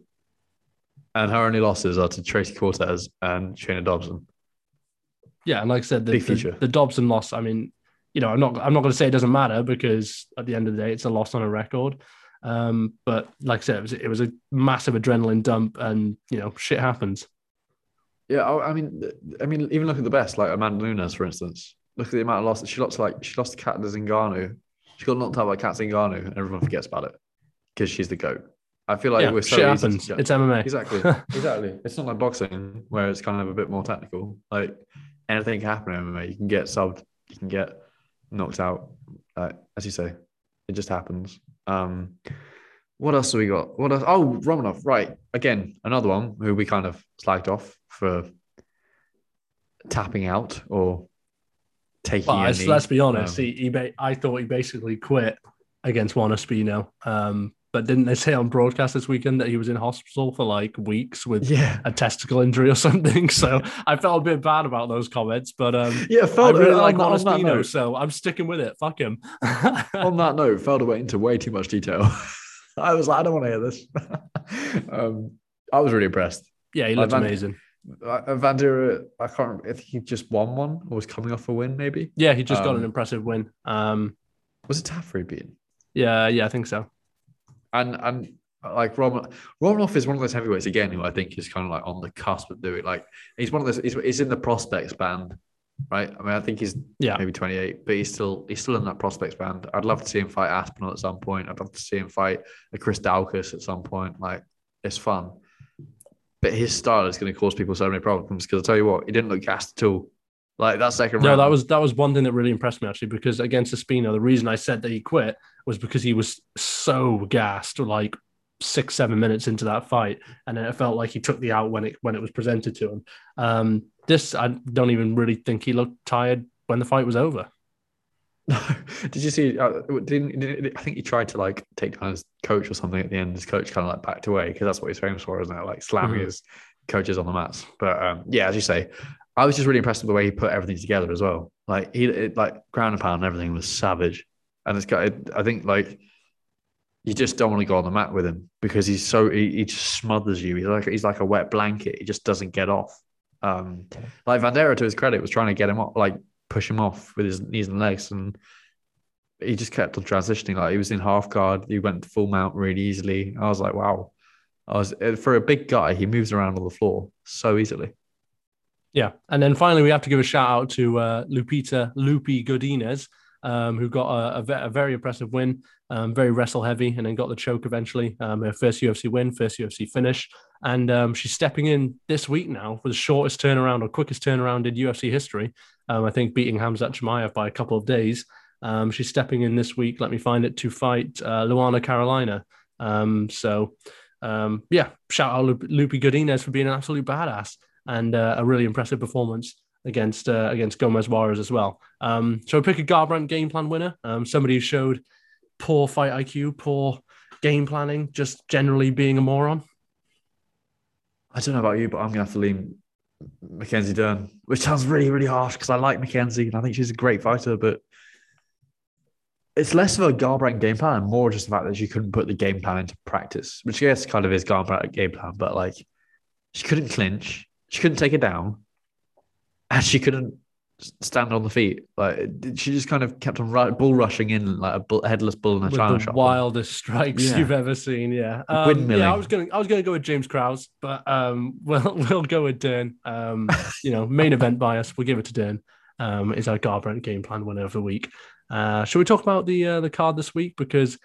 And her only losses are to Tracy Cortez and Shayna Dobson. Yeah, and like I said, the, the, the Dobson loss. I mean, you know, I'm not I'm not going to say it doesn't matter because at the end of the day, it's a loss on a record. Um, but like I said, it was, it was a massive adrenaline dump, and you know, shit happens. Yeah, I mean, I mean, even look at the best, like Amanda Nunes, for instance. Look at the amount of losses she lost. Like she lost to Cat Zingano. She got knocked out by Cat Zingano, and everyone forgets about it because she's the goat. I feel like yeah, we're so shit happens. It's MMA. Exactly, exactly. It's not like boxing where it's kind of a bit more technical. Like anything can happen in MMA. You can get subbed. You can get knocked out. Uh, as you say, it just happens. Um, what else have we got? What else? Oh, Romanov, right. Again, another one who we kind of slagged off for tapping out or taking. Well, let's, let's, be honest. Um, he, he I thought he basically quit against Juan Espino. Um, but didn't they say on broadcast this weekend that he was in hospital for like weeks with yeah. a testicle injury or something? So I felt a bit bad about those comments, but um, yeah, felt I really like Juan Espino, so I'm sticking with it. Fuck him. on that note, Felder went into way too much detail. I was like, I don't want to hear this. um, I was really impressed. Yeah, he looked Van, amazing. Uh, Vanderaa, I can't remember if he just won one or was coming off a win, maybe. Yeah, he just um, got an um, impressive win. Um, was it Tafri beaten? Yeah, yeah, I think so and and like Roman Romanov is one of those heavyweights again who I think is kind of like on the cusp of doing like he's one of those he's, he's in the prospects band right? I mean I think he's yeah. maybe 28 but he's still he's still in that prospects band. I'd love to see him fight Aspinall at some point. I'd love to see him fight a Chris Daukaus at some point. Like it's fun. But his style is going to cause people so many problems because I tell you what he didn't look gassed at all. Like that second no, round. No, that was that was one thing that really impressed me actually because against Espino, the reason I said that he quit was because he was so gassed, like six seven minutes into that fight, and it felt like he took the out when it when it was presented to him. Um, this I don't even really think he looked tired when the fight was over. No, did you see? Uh, didn't, didn't, I think he tried to like take down his coach or something at the end? His coach kind of like backed away because that's what he's famous for, isn't it? Like slamming mm-hmm. his coaches on the mats. But um, yeah, as you say, I was just really impressed with the way he put everything together as well. Like he, it, like ground and pound and everything was savage. And it's got, I think, like you just don't want to go on the mat with him because he's so he, he just smothers you. He's like he's like a wet blanket. He just doesn't get off. Um, like Vanderaa, to his credit, was trying to get him off, like push him off with his knees and legs, and he just kept on transitioning. Like he was in half guard, he went full mount really easily. I was like, wow. I was for a big guy, he moves around on the floor so easily. Yeah, and then finally we have to give a shout out to uh, Lupita Lupi Godinez, um, who got a, a, a, very impressive win, um, very wrestle heavy, and then got the choke eventually. Um, her first UFC win, first UFC finish, and um, she's stepping in this week now for the shortest turnaround or quickest turnaround in UFC history. Um, I think beating Khamzat Chimaev by a couple of days. Um, she's stepping in this week. Let me find it to fight uh, Luana Carolina. so yeah, shout out Lupi Godinez for being an absolute badass and uh, a really impressive performance against uh, against Gomez Juarez as well. Um, so I pick a Garbrandt game plan winner, um, somebody who showed poor fight IQ, poor game planning, just generally being a moron. I don't know about you, but I'm gonna have to lean Mackenzie Dern, which sounds really, really harsh because I like Mackenzie and I think she's a great fighter, but it's less of a Garbrandt game plan, and more just the fact that she couldn't put the game plan into practice, which I guess kind of is Garbrandt game plan, but like she couldn't clinch, she couldn't take it down, and she couldn't stand on the feet. Like she just kind of kept on ru- bull rushing in like a bull, headless bull in a With china the shop. wildest strikes Yeah. you've ever seen. Yeah, um, yeah. I was going. I was going to go with James Krause, but um, we'll we'll go with Dern. Um, you know, main event bias. We'll give it to Dern. Um, is our Garbrandt game plan winner of the week. Uh, should we talk about the uh, the card this week? Because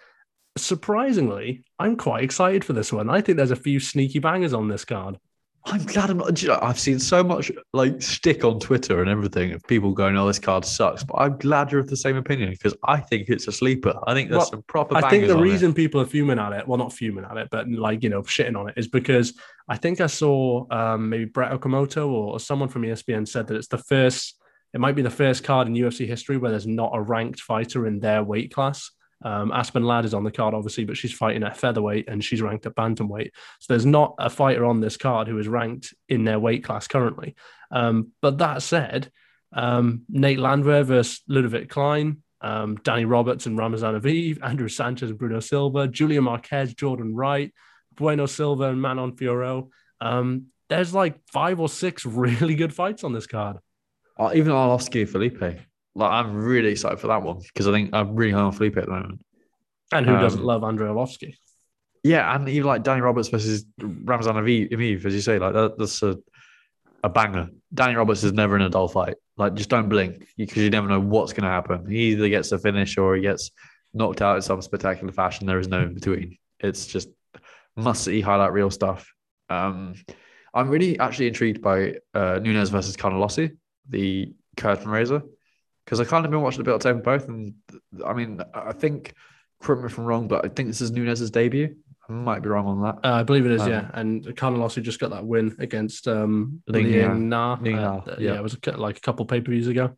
surprisingly, I'm quite excited for this one. I think there's a few sneaky bangers on this card. I'm glad I'm not. You know, I've seen so much like stick on Twitter and everything of people going, "Oh, this card sucks," but I'm glad you're of the same opinion because I think it's a sleeper. I think there's Well, some proper. I think the on it. reason people are fuming at it, well, not fuming at it, but like you know, shitting on it, is because I think I saw um, maybe Brett Okamoto or someone from ESPN said that it's the first, it might be the first card in UFC history where there's not a ranked fighter in their weight class. Um, Aspen Ladd is on the card, obviously, but she's fighting at featherweight and she's ranked at bantamweight. So there's not a fighter on this card who is ranked in their weight class currently. Um, but that said, um, Nate Landwehr versus Ludovit Klein, um, Danny Roberts and Ramazan Emeev, Andrew Sanchez and Bruno Silva, Julian Marquez, Jordan Wright, Bueno Silva and Manon Fiorot. Um, there's like five or six really good fights on this card. Uh, even Arlovski Felipe. Like I'm really excited for that one because I think I'm really high on Felipe at the moment. And who Um, doesn't love Andrei Arlovski? Yeah, and even like Danny Roberts versus Ramazan Emeev, as you say, like that, that's a a banger. Danny Roberts is never in a dull fight. Like just don't blink because you never know what's going to happen. He either gets a finish or he gets knocked out in some spectacular fashion. There is no in between. It's just must see highlight reel stuff. Um, I'm really actually intrigued by uh, Nunez versus Carnelossi, the curtain raiser, because I kind of been watching a bit of time both, and I mean I think correct me if I'm wrong, but I think this is Nunez's debut. I might be wrong on that. Uh, I believe it is, Um, yeah. And Carnelossi just got that win against um, Ling Na. Uh, yeah. yeah, it was a, like a couple pay per views ago,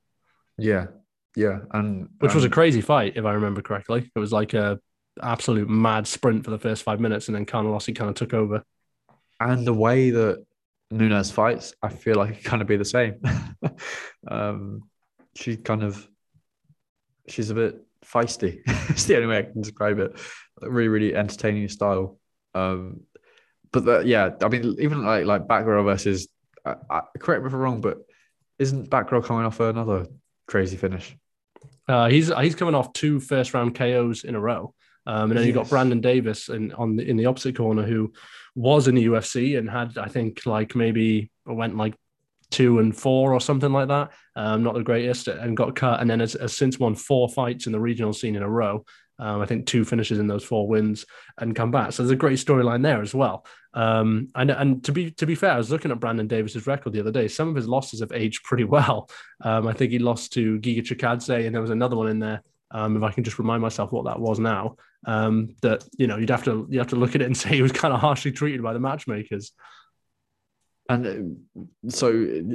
Yeah, yeah, and which was a um, crazy fight, if I remember correctly. It was like a absolute mad sprint for the first five minutes, and then Carnelossi kind of took over. and the way that Nunez fights, I feel like it kind of be the same. um, she kind of, she's a bit feisty. it's the only way I can describe it. Really, really entertaining style. Um, but the, yeah, I mean, even like like Batgirl versus, I, I, correct me if I'm wrong, but isn't Batgirl coming off another crazy finish? Uh, he's he's coming off two first round KOs in a row. Um, and then you got Brandon Davis in on the, in the opposite corner, who was in the UFC and had I think like maybe went like two and four or something like that. Um, not the greatest, and got cut, and then has, has since won four fights in the regional scene in a row. Um, I think two finishes in those four wins and come back. So there's a great storyline there as well. Um, and and to be to be fair, I was looking at Brandon Davis's record the other day. Some of his losses have aged pretty well. Um, I think he lost to Giga Chikadze, and there was another one in there. Um, if I can just remind myself what that was now, um, that you know you'd have to you have to look at it and say he was kind of harshly treated by the matchmakers. And uh, so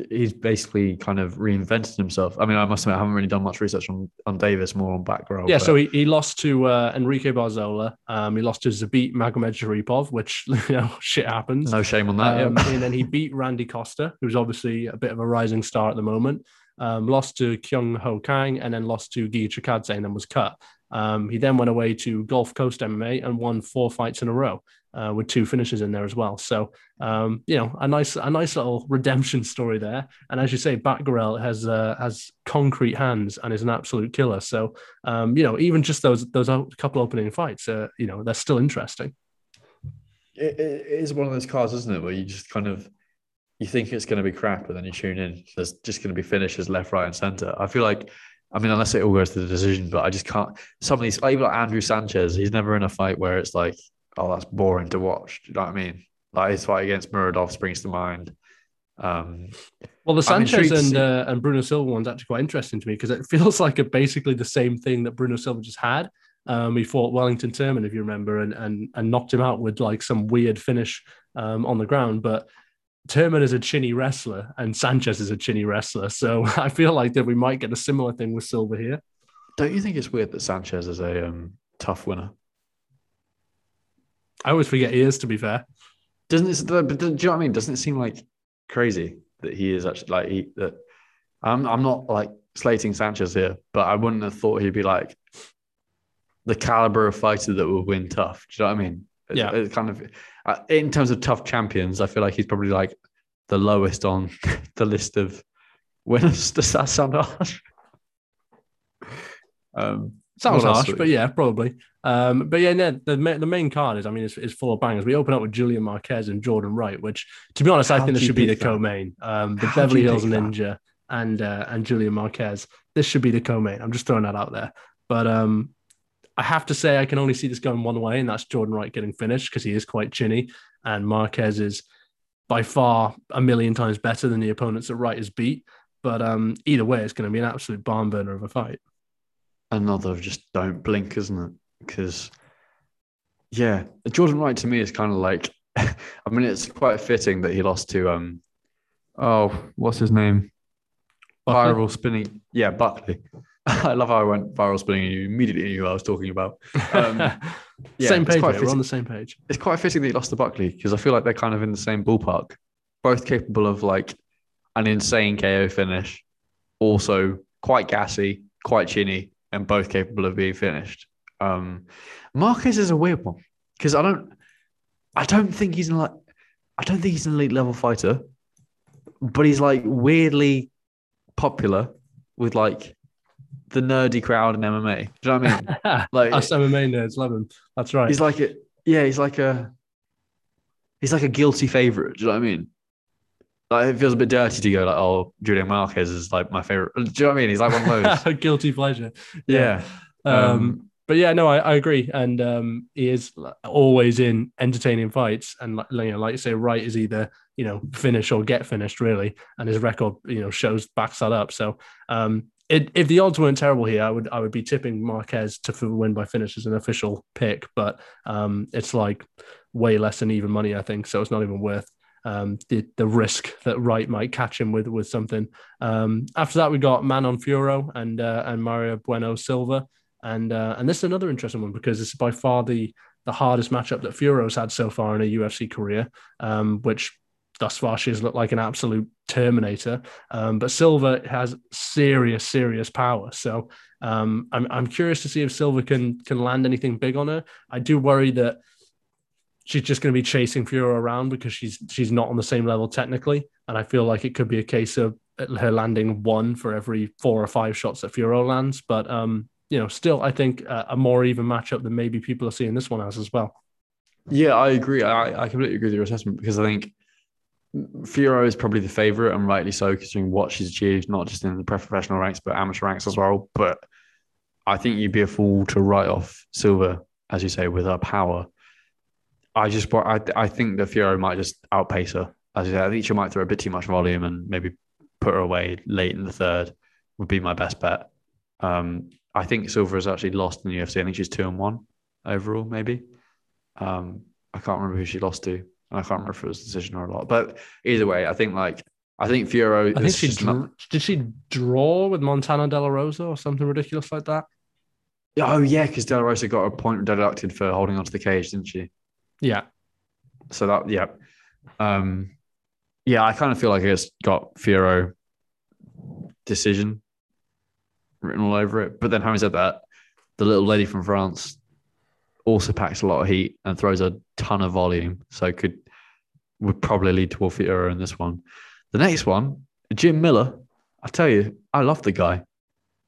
he's basically kind of reinvented himself. I mean, I must admit, I haven't really done much research on, on Davis, more on background. Yeah, but- so he, he lost to uh, Enrique Barzola. Um, he lost to Zabit Magomedsharipov, which you know shit happens. no shame on that. Um, yeah. and then he beat Randy Costa, who's obviously a bit of a rising star at the moment. Um, lost to Kyung Ho Kang and then lost to Gi Chikadze and then was cut. Um, he then went away to Gulf Coast MMA and won four fights in a row uh, with two finishes in there as well. So um, you know, a nice a nice little redemption story there. And as you say, Batgirl has uh, has concrete hands and is an absolute killer. So um, you know, even just those those couple opening fights, uh, you know, they're still interesting. It, it is one of those cards, isn't it, where you just kind of you think it's going to be crap, and then you tune in. There's just going to be finishes left, right, and center. I feel like, I mean, unless it all goes to the decision, but I just can't. Some of these, even like Andrew Sanchez, he's never in a fight where it's like, oh, that's boring to watch. Do you know what I mean? Like his fight against Muradov springs to mind. Um, Well, the Sanchez and uh, and Bruno Silva one's actually quite interesting to me because it feels like a, basically the same thing that Bruno Silva just had. Um, he fought Wellington Turman, if you remember, and and and knocked him out with like some weird finish um, on the ground. But Turman is a chinny wrestler, and Sanchez is a chinny wrestler. So I feel like that we might get a similar thing with Silva here. don't you think it's weird that Sanchez is a um, TUF winner? I always forget he is, to be fair. Doesn't it? But do you know what I mean? Doesn't it seem like crazy that he is actually like he that? I'm I'm not like slating Sanchez here, but I wouldn't have thought he'd be like the caliber of fighter that would win TUF. Do you know what I mean? Yeah. It's kind of uh, in terms of TUF champions, I feel like he's probably like the lowest on the list of winners. Does that sound harsh? Um, Sounds harsh, but yeah, probably. Um, but yeah, no, the the main card is, I mean, it's, it's full of bangers. We open up with Julian Marquez and Jordan Wright, which, to be honest, I think this should be the co-main. Um, the How Beverly Hills pick that? Ninja and uh, and Julian Marquez. This should be the co-main. I'm just throwing that out there. But um, I have to say, I can only see this going one way, and that's Jordan Wright getting finished because he is quite chinny, and Marquez is by far a million times better than the opponents that Wright has beat. But um, either way, it's going to be an absolute barn burner of a fight. another just don't blink, isn't it? Because yeah, Jordan Wright to me is kind of like I mean it's quite fitting that he lost to um oh what's his name Buckley? viral spinning yeah Buckley. I love how I went viral spinning and you immediately knew who I was talking about. Um, yeah, same page. We're on the same page. It's quite fitting that you lost to Buckley because I feel like they're kind of in the same ballpark, both capable of like an insane KO finish, also quite gassy, quite chinny, and both capable of being finished. Um, Marquez is a weird one because I don't, I don't think he's like, I don't think he's an elite level fighter, but he's like weirdly popular with like the nerdy crowd in MMA. Do you know what I mean? Like Us MMA nerds love him. That's right. He's like a yeah, he's like a he's like a guilty favorite. Do you know what I mean? Like it feels a bit dirty to go like, oh, Julian Marquez is like my favorite. Do you know what I mean? He's like one of those. guilty pleasure. yeah. Um, Um, but yeah, no, I, I agree, and um, he is always in entertaining fights, and like, you know, like you say, Wright is either you know finish or get finished really, and his record you know shows backs that up. So um, it, if the odds weren't terrible here, I would I would be tipping Marquez to win by finish as an official pick, but um, it's like way less than even money, I think, so it's not even worth. Um, the the risk that Wright might catch him with with something. Um, after that, we got Manon Fiorot and uh, and Mayra Bueno Silva. And uh, and this is another interesting one because this is by far the the hardest matchup that Fiorot's had so far in a UFC career, um, which thus far she's looked like an absolute terminator. Um, but Silva has serious, serious power. So um, I'm I'm curious to see if Silva can can land anything big on her. I do worry that she's just going to be chasing Fiorot around because she's she's not on the same level technically, and I feel like it could be a case of her landing one for every four or five shots that Fiorot lands. But um, you know, still, I think uh, a more even matchup than maybe people are seeing this one as as well. Yeah, I agree. I, I completely agree with your assessment because I think Fiorot is probably the favorite and rightly so, considering what she's achieved, not just in the professional ranks, but amateur ranks as well. But I think you'd be a fool to write off Silva, as you say, with her power. I just, I, I think that Fiorot might just outpace her. As you say, I think she might throw a bit too much volume and maybe put her away late in the third. Would be my best bet. Um, I think Silva has actually lost in the UFC. I think she's two and one overall, maybe. Um, I can't remember who she lost to, and I can't remember if it was a decision or a lot. But either way, I think like I think Fiorot. I think she is not- did she draw with Montana De La Rosa or something ridiculous like that. Oh yeah, because De La Rosa got a point deducted for holding onto the cage, didn't she? Yeah, So that yeah, um, yeah. I kind of feel like it's got Fiorot decision written all over it. But then having said that, the little lady from France also packs a lot of heat and throws a ton of volume, so could would probably lead toward Fiorot in this one. The next one, Jim Miller. I tell you, I love the guy.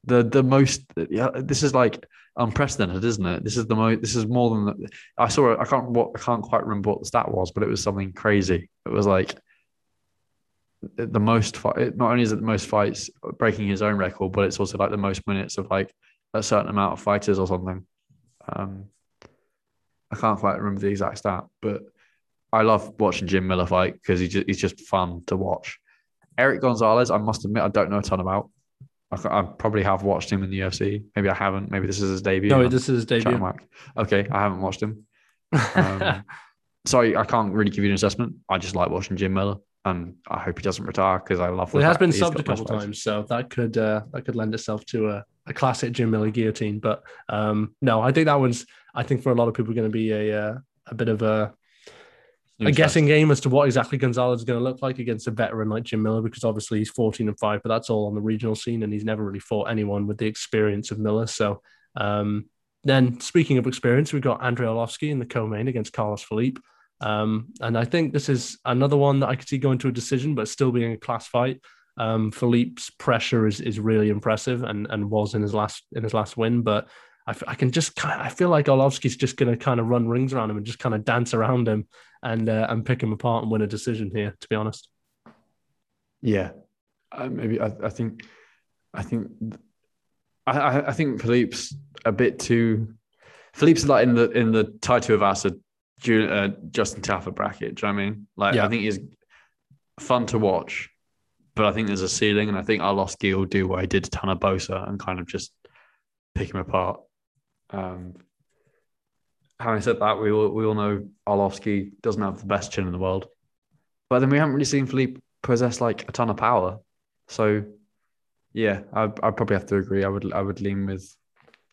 The the most yeah, this is like unprecedented, isn't it? This is the most. This is more than I saw. I can't. What I can't quite remember what the stat was, but it was something crazy. It was like the most. Fight, not only is it the most fights breaking his own record, but it's also like the most minutes of like a certain amount of fighters or something. Um, I can't quite remember the exact stat, but I love watching Jim Miller fight because he just, he's just fun to watch. Erick Gonzalez, I must admit, I don't know a ton about. I, I probably have watched him in the UFC. Maybe I haven't. Maybe this is his debut. no, this is his debut. Okay, I haven't watched him. Um, sorry, I can't really give you an assessment. I just like watching Jim Miller, and I hope he doesn't retire because I love. well, it has been subbed a couple fights. times, so that could uh, that could lend itself to a, a classic Jim Miller guillotine. But um, no, I think that one's. I think for a lot of people going to be a uh, a bit of a a guessing game as to what exactly Gonzalez is going to look like against a veteran like Jim Miller, because obviously he's 14 and 5, but that's all on the regional scene, and he's never really fought anyone with the experience of Miller. So, um, then speaking of experience, we've got Andrei Arlovski in the co main against Carlos Felipe. Um, and I think this is another one that I could see going to a decision, but still being a class fight. Um, Felipe's pressure is is really impressive and and was in his last in his last win, but I, I can just kind of, I feel like Arlovski's just going to kind of run rings around him and just kind of dance around him and uh, and pick him apart and win a decision here. To be honest. Yeah, uh, maybe I, I think I think I, I think Felipe's a bit too. Felipe's like in the in the Tai Tuivasa, uh, Justin Tafa bracket. Do you know what I mean? Like yeah. I think he's fun to watch, but I think there's a ceiling, and I think Arlovski will do what he did to Tanner Boser and kind of just pick him apart. Um, having said that, we all, we all know Arlovski doesn't have the best chin in the world, but then we haven't really seen Felipe possess like a ton of power. So, yeah, I I probably have to agree. I would I would lean with,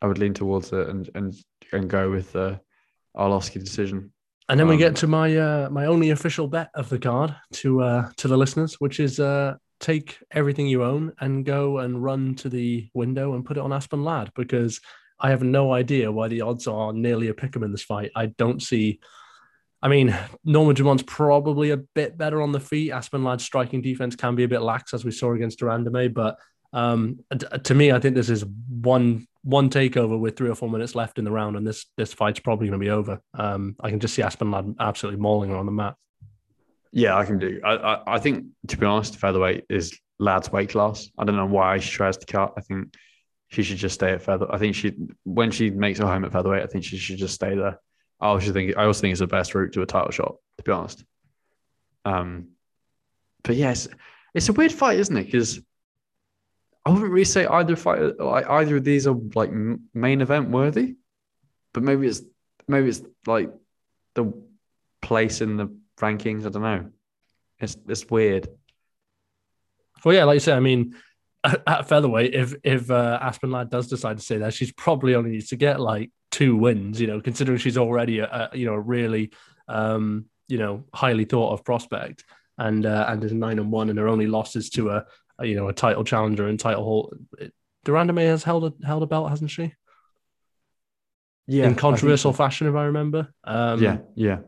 I would lean towards it and and and go with the Arlovski decision. And then um, we get to my uh, my only official bet of the card to uh, to the listeners, which is uh, take everything you own and go and run to the window and put it on Aspen Ladd because I have no idea why the odds are nearly a pick 'em in this fight. I don't see. I mean, Norma Dumont's probably a bit better on the feet. Aspen Ladd's striking defense can be a bit lax, as we saw against de Randamie. But um, to me, I think this is one one takeover with three or four minutes left in the round, and this this fight's probably going to be over. Um, I can just see Aspen Ladd absolutely mauling her on the mat. Yeah, I can do. I, I, I think to be honest, featherweight is Ladd's weight class. I don't know why she tries to cut. I think she should just stay at feather. I think she when she makes her home at featherweight, I think she should just stay there. I also think I also think it's the best route to a title shot, to be honest. Um, but yes, it's a weird fight, isn't it? Because I wouldn't really say either fight like either of these are like main event worthy, but maybe it's maybe it's like the place in the rankings. I don't know. It's it's weird. Well, yeah, like you said, I mean, at, featherweight, if if uh, Aspen Ladd does decide to stay there, she's probably only needs to get like two wins. You know, considering she's already a, a you know really um, you know highly thought of prospect, and uh, and is nine and one, and her only losses to a you know a title challenger and title hold. de Randamie has held a held a belt, hasn't she? Yeah, in controversial so. fashion, if I remember. Um, yeah, yeah.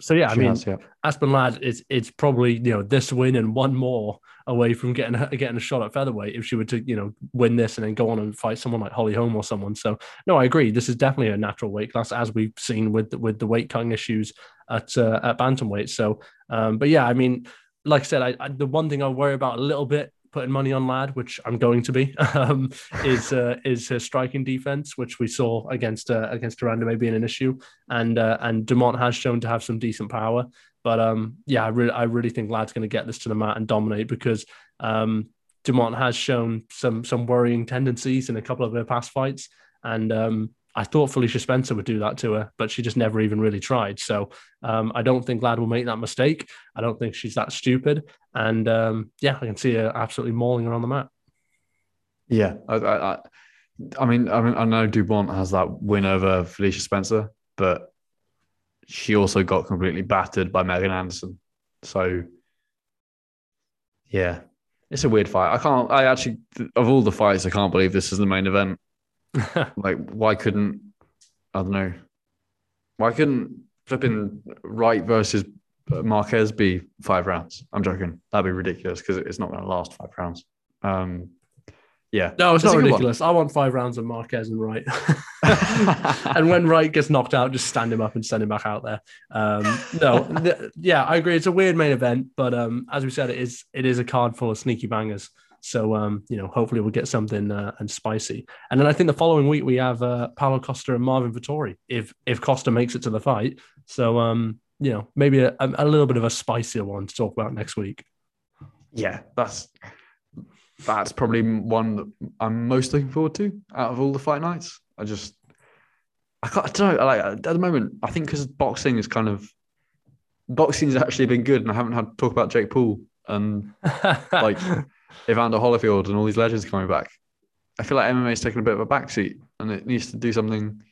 So yeah, I mean, has, yeah. Aspen Ladd is it's probably you know this win and one more away from getting getting a shot at featherweight if she were to you know win this and then go on and fight someone like Holly Holm or someone. So no, I agree. This is definitely a natural weight class as we've seen with with the weight cutting issues at uh, at bantamweight. So, um, but yeah, I mean, like I said, I, I, the one thing I worry about a little bit putting money on Ladd, which I'm going to be, um, is uh, is her striking defense, which we saw against uh, against de Randamie being an issue, and uh, and Dumont has shown to have some decent power. But um, yeah, I really I really think Ladd's going to get this to the mat and dominate because um, Dumont has shown some some worrying tendencies in a couple of her past fights, and um, I thought Felicia Spencer would do that to her, but she just never even really tried. So um, I don't think Ladd will make that mistake. I don't think she's that stupid. And um, yeah, I can see her absolutely mauling her on the mat. Yeah, I, I, I mean, I mean, I know Dumont has that win over Felicia Spencer, but she also got completely battered by Megan Anderson. So yeah, it's a weird fight. I can't. I actually, of all the fights, I can't believe this is the main event. like, why couldn't I don't know? Why couldn't flipping Wright versus Marquez be five rounds? I'm joking. That'd be ridiculous because it's not going to last five rounds. Um, yeah. No, it's, it's not ridiculous. I want five rounds of Marquez and Wright. and when Wright gets knocked out, just stand him up and send him back out there. Um, no, th- yeah, I agree. It's a weird main event, but um, as we said, it is it is a card full of sneaky bangers. So um, you know, hopefully we'll get something uh, and spicy. And then I think the following week we have uh, Paulo Costa and Marvin Vettori if if Costa makes it to the fight. So um, you know, maybe a, a little bit of a spicier one to talk about next week. Yeah, that's that's probably one that I'm most looking forward to out of all the fight nights. I just I, can't, I don't know. Like at the moment, I think because boxing is kind of boxing's actually been good, and I haven't had to talk about Jake Paul and like Evander Holyfield and all these legends coming back. I feel like MMA is taking a bit of a backseat and it needs to do something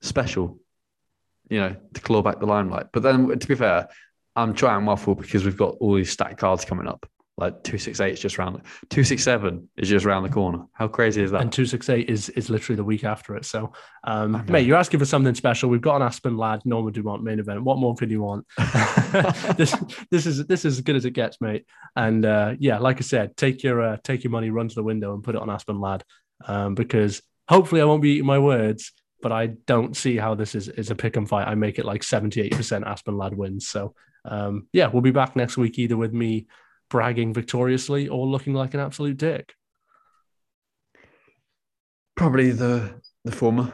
special. you know, to claw back the limelight. But then, to be fair, I'm trying waffle because we've got all these stacked cards coming up. Like two six eight is just round, two six seven is just around the corner. How crazy is that? And two six eight is is literally the week after it. So, um, mate, you're asking for something special. We've got an Aspen Ladd, Norma Dumont main event. What more could you want? this this is this is as good as it gets, mate. And uh, yeah, like I said, take your uh, take your money, run to the window, and put it on Aspen Ladd, um, because hopefully I won't be eating my words. But I don't see how this is is a pick and fight. I make it like 78% Aspen Ladd wins. So um, yeah, we'll be back next week either with me bragging victoriously or looking like an absolute dick? Probably the the former.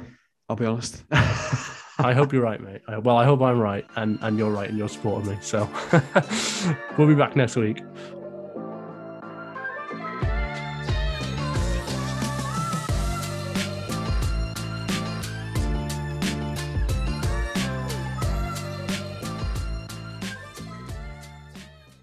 I'll be honest. I hope you're right, mate. Well, I hope I'm right, and and you're right, and you're supporting me. So we'll be back next week.